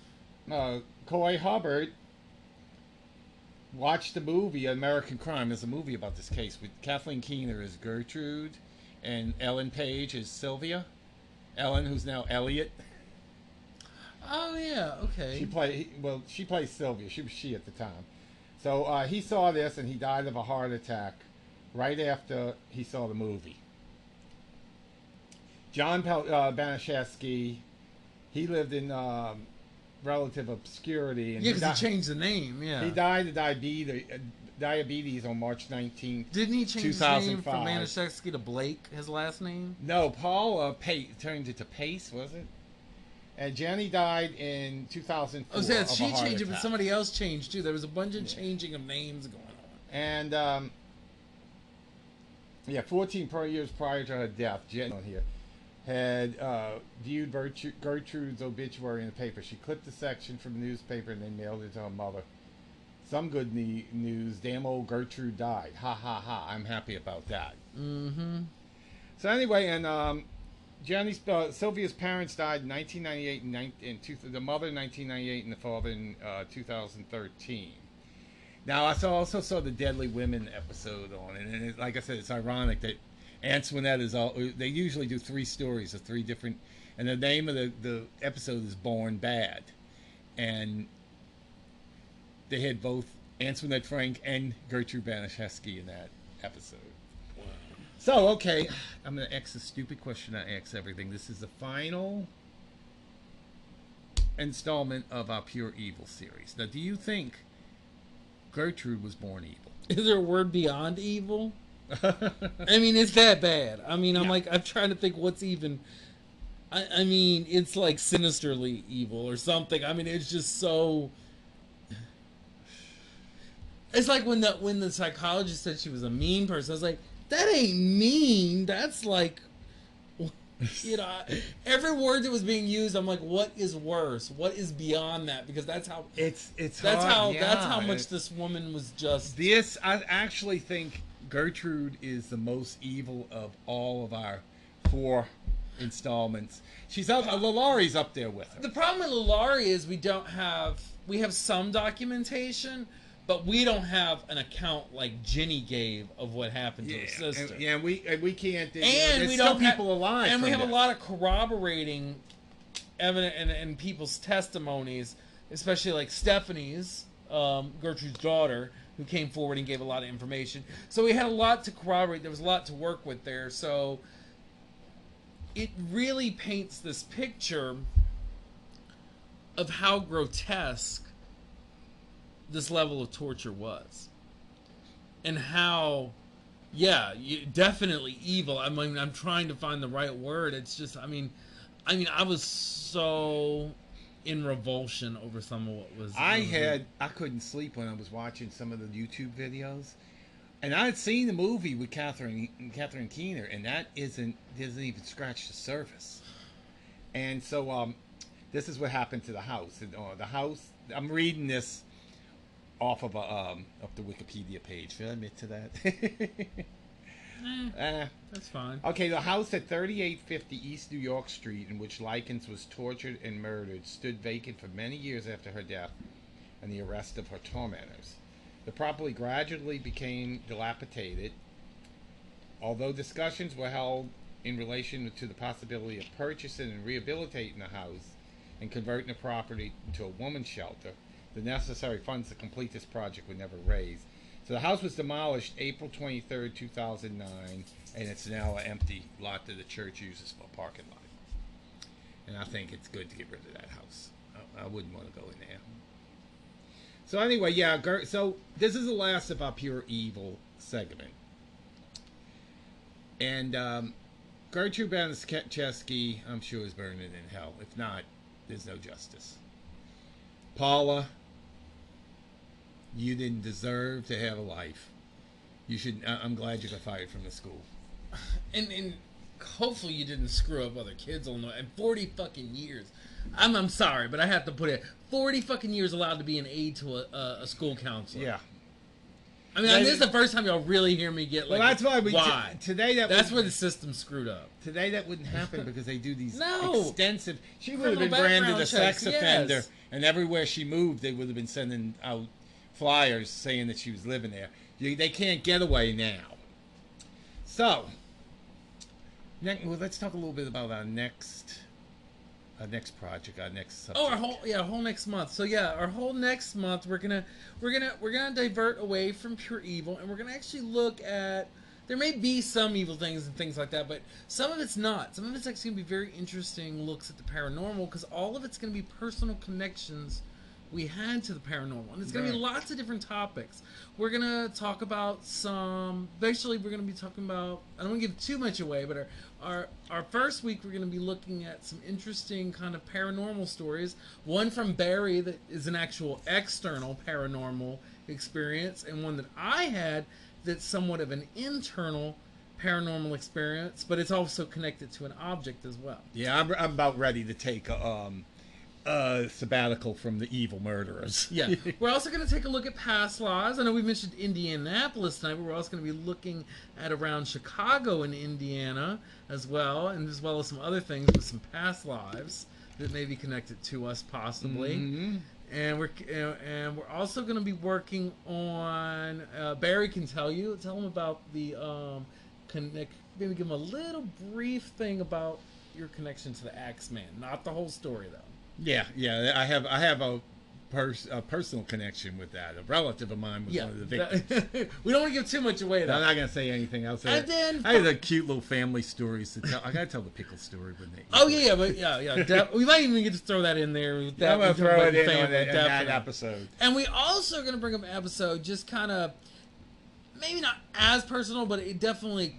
uh, Coy Hubbard watched the movie American Crime. There's a movie about this case with Kathleen Keener as Gertrude and Ellen Page as Sylvia. Ellen, who's now Elliot. Oh yeah, okay. She played well. She plays Sylvia. She was she at the time. So uh, he saw this and he died of a heart attack right after he saw the movie. John Pel- uh, Baniszewski, he lived in um, relative obscurity. And yeah, he, because di- he changed the name. Yeah. he died of diabetes, diabetes on March 19th. Didn't he change his name from 2005. Baniszewski to Blake? His last name. No, Paul uh, pa- turned it to Pace, was it? And Jenny died in 2004. Oh, so she changed it, but somebody else changed too. There was a bunch of changing of names going on. And um, yeah, 14 per years prior to her death, Jen on here had uh, viewed Gertrude, Gertrude's obituary in the paper. She clipped a section from the newspaper and then mailed it to her mother. Some good ne- news. Damn old Gertrude died. Ha ha ha. I'm happy about that. Mm-hmm. So anyway, and um, Jenny's uh, Sylvia's parents died in 1998 and, 19, in two, the mother in 1998 and the father in uh, 2013. Now I saw, also saw the Deadly Women episode on it, and it, like I said, it's ironic that Antoinette is all. They usually do three stories of three different, and the name of the the episode is Born Bad, and they had both Antoinette Frank and Gertrude Baniszewski in that episode. So, okay, I'm going to ask a stupid question I ask everything. This is the final installment of our Pure Evil series. Now, do you think Gertrude was born evil? Is there a word beyond evil? I mean, it's that bad. I mean, I'm Yeah. like, I'm trying to think what's even. I, I mean, it's like sinisterly evil or something. I mean, it's just so. It's like when the when the psychologist said she was a mean person. I was like, that ain't mean. That's like, you know, every word that was being used, I'm like, what is worse? What is beyond that? Because that's how. it's it's That's hard, how. yeah. That's how much this woman was just. This I actually think Gertrude is the most evil of all of our four installments. She's up. Uh, LaLaurie's up there with her. The problem with LaLaurie is we don't have we have some documentation, but we don't have an account like Jenny gave of what happened to her sister. and, yeah, and we and we can't. And there's we still don't have- people alive, and we have a lot of corroborating evidence and, and people's testimonies, especially like Stephanie's, um, Gertrude's daughter, who came forward and gave a lot of information. So we had a lot to corroborate. There was a lot to work with there. So it really paints this picture of how grotesque this level of torture was and how yeah you, definitely evil i mean i'm trying to find the right word it's just i mean i mean i was so in revulsion over some of what was I had I couldn't sleep when I was watching some of the YouTube videos, and I had seen the movie with Catherine Catherine Keener, and that isn't doesn't even scratch the surface. And so, um, this is what happened to the house. And, uh, the house. I'm reading this off of a um of the Wikipedia page. Should I admit to that? Eh, Eh. that's fine Okay, the house at 3850 East New York Street, in which Likens was tortured and murdered, stood vacant for many years after her death and the arrest of her tormentors. The property gradually became dilapidated, although discussions were held in relation to the possibility of purchasing and rehabilitating the house and converting the property to a woman's shelter. The necessary funds to complete this project were never raised. So the house was demolished April 23rd, 2009, and it's now an empty lot that the church uses for a parking lot. And I think it's good to get rid of that house. I, wouldn't want to go in there. So anyway, yeah. So this is the last of our pure evil segment, and um, Gertrude Baniszewski, I'm sure, is burning in hell. If not, there's no justice. Paula, you didn't deserve to have a life. You should. I- I'm glad you got fired from the school. and and hopefully you didn't screw up other kids on the and 40 fucking years I'm, I'm sorry but i have to put it 40 fucking years allowed to be an aide to a, a, a school counselor Yeah. i mean this is the first time y'all really hear me get like Well, that's why we why t- today that that's where the system screwed up Today that wouldn't happen because they do these No. extensive. She would have been branded a background sex checks, offender, yes. and everywhere she moved, they would have been sending out flyers saying that she was living there. You, they can't get away now. So, next, well, let's talk a little bit about our next, our next project, our next subject. Oh, our whole yeah, our whole next month. So yeah, our whole next month we're gonna we're gonna we're gonna divert away from pure evil, and we're gonna actually look at. There may be some evil things and things like that, but some of it's not. Some of it's actually gonna be very interesting looks at the paranormal because all of it's gonna be personal connections we had to the paranormal. And it's going to be lots of different topics. We're going to talk about some, basically, we're going to be talking about, I don't want to give too much away, but our, our, our first week, we're going to be looking at some interesting kind of paranormal stories. One from Barry that is an actual external paranormal experience, and one that I had that's somewhat of an internal paranormal experience, but it's also connected to an object as well. Yeah, I'm, I'm about ready to take a, um, a sabbatical from the evil murderers. Yeah. we're also going to take a look at past lives. I know we mentioned Indianapolis tonight, but we're also going to be looking at around Chicago and Indiana as well, and as well as some other things with some past lives that may be connected to us possibly. Mhm. And we're uh, and we're also going to be working on uh, Barry can tell you tell him about the um connect maybe give him a little brief thing about your connection to the Axeman, not the whole story though. Yeah, yeah. I have I have a, pers- a personal connection with that. A relative of mine was Yeah, one of the victims. we don't want to give too much away I'm not gonna say anything else. And then- I had a cute little family stories to tell. I gotta tell the pickle story when they. Oh yeah, yeah, but yeah, yeah. We might even get to throw that in there. with I'm gonna throw it in family, on that, that episode. And we also are gonna bring up an episode just kind of maybe not as personal, but it definitely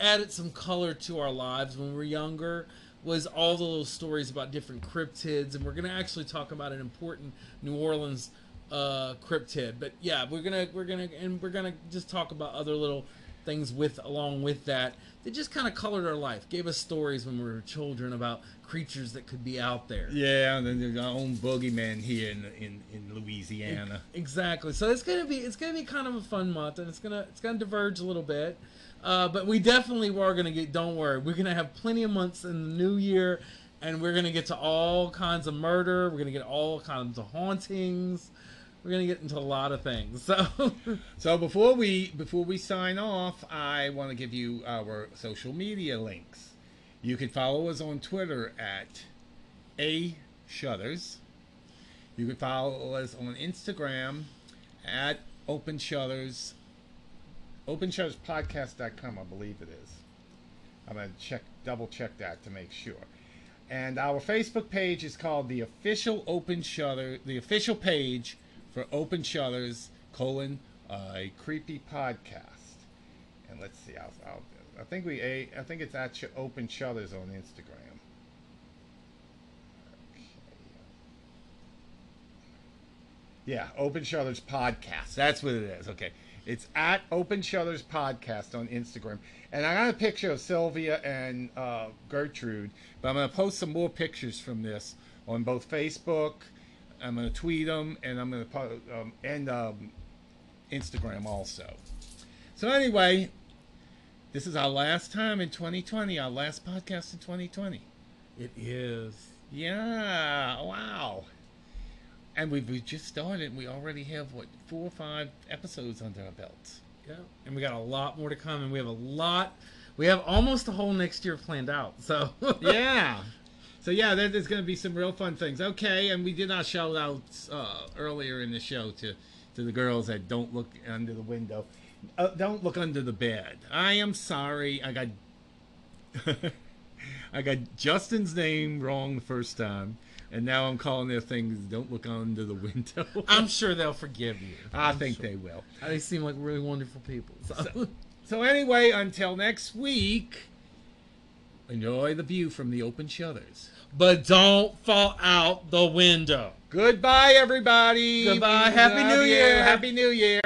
added some color to our lives when we were younger. Was all the little stories about different cryptids, and we're gonna actually talk about an important New Orleans uh, cryptid. But yeah, we're gonna we're gonna and we're gonna just talk about other little things with along with that that just kind of colored our life, gave us stories when we were children about creatures that could be out there. Yeah, and then there's our own boogeyman here in in, in Louisiana. Exactly. So it's gonna be it's gonna be kind of a fun month, and it's gonna it's gonna diverge a little bit, uh, but we definitely are gonna get. Don't worry, we're gonna have plenty of months in the new year, and we're gonna get to all kinds of murder. We're gonna get all kinds of hauntings. We're gonna get into a lot of things. So So before we before we sign off, I want to give you our social media links. You can follow us on Twitter at a shutters. You can follow us on Instagram at open shutters. OpenShuttersPodcast.com, I believe it is. I'm gonna check double check that to make sure. And our Facebook page is called the official Open Shutter, the official page for Open Shutters colon a creepy podcast. And let's see, I'll, I'll, I think we a I think it's at Open Shutters on Instagram. Yeah, Open Shutters Podcast. That's what it is. Okay. It's at Open Shutters Podcast on Instagram. And I got a picture of Sylvia and uh, Gertrude, but I'm going to post some more pictures from this on both Facebook. I'm going to tweet them, and I'm going to post um, and um, Instagram also. So anyway, this is our last time in 2020, our last podcast in 2020. it is. Yeah, wow. And we've, we just started. and We already have what four or five episodes under our belts. Yeah, and we got a lot more to come, and we have a lot. We have almost the whole next year planned out. So yeah. So yeah, there, there's going to be some real fun things. Okay, and we did our shout outs uh, earlier in the show to to the girls that don't look under the window, uh, don't look under the bed. I am sorry. I got I got Justin's name wrong the first time, and now I'm calling their things "Don't look under the window." I'm sure they'll forgive you. I I'm think sure. they will. Uh, they seem like really wonderful people. So. So anyway, until next week, enjoy the view from the open shutters. but don't fall out the window. Goodbye, everybody. Goodbye. We Happy New. Year. Happy New Year.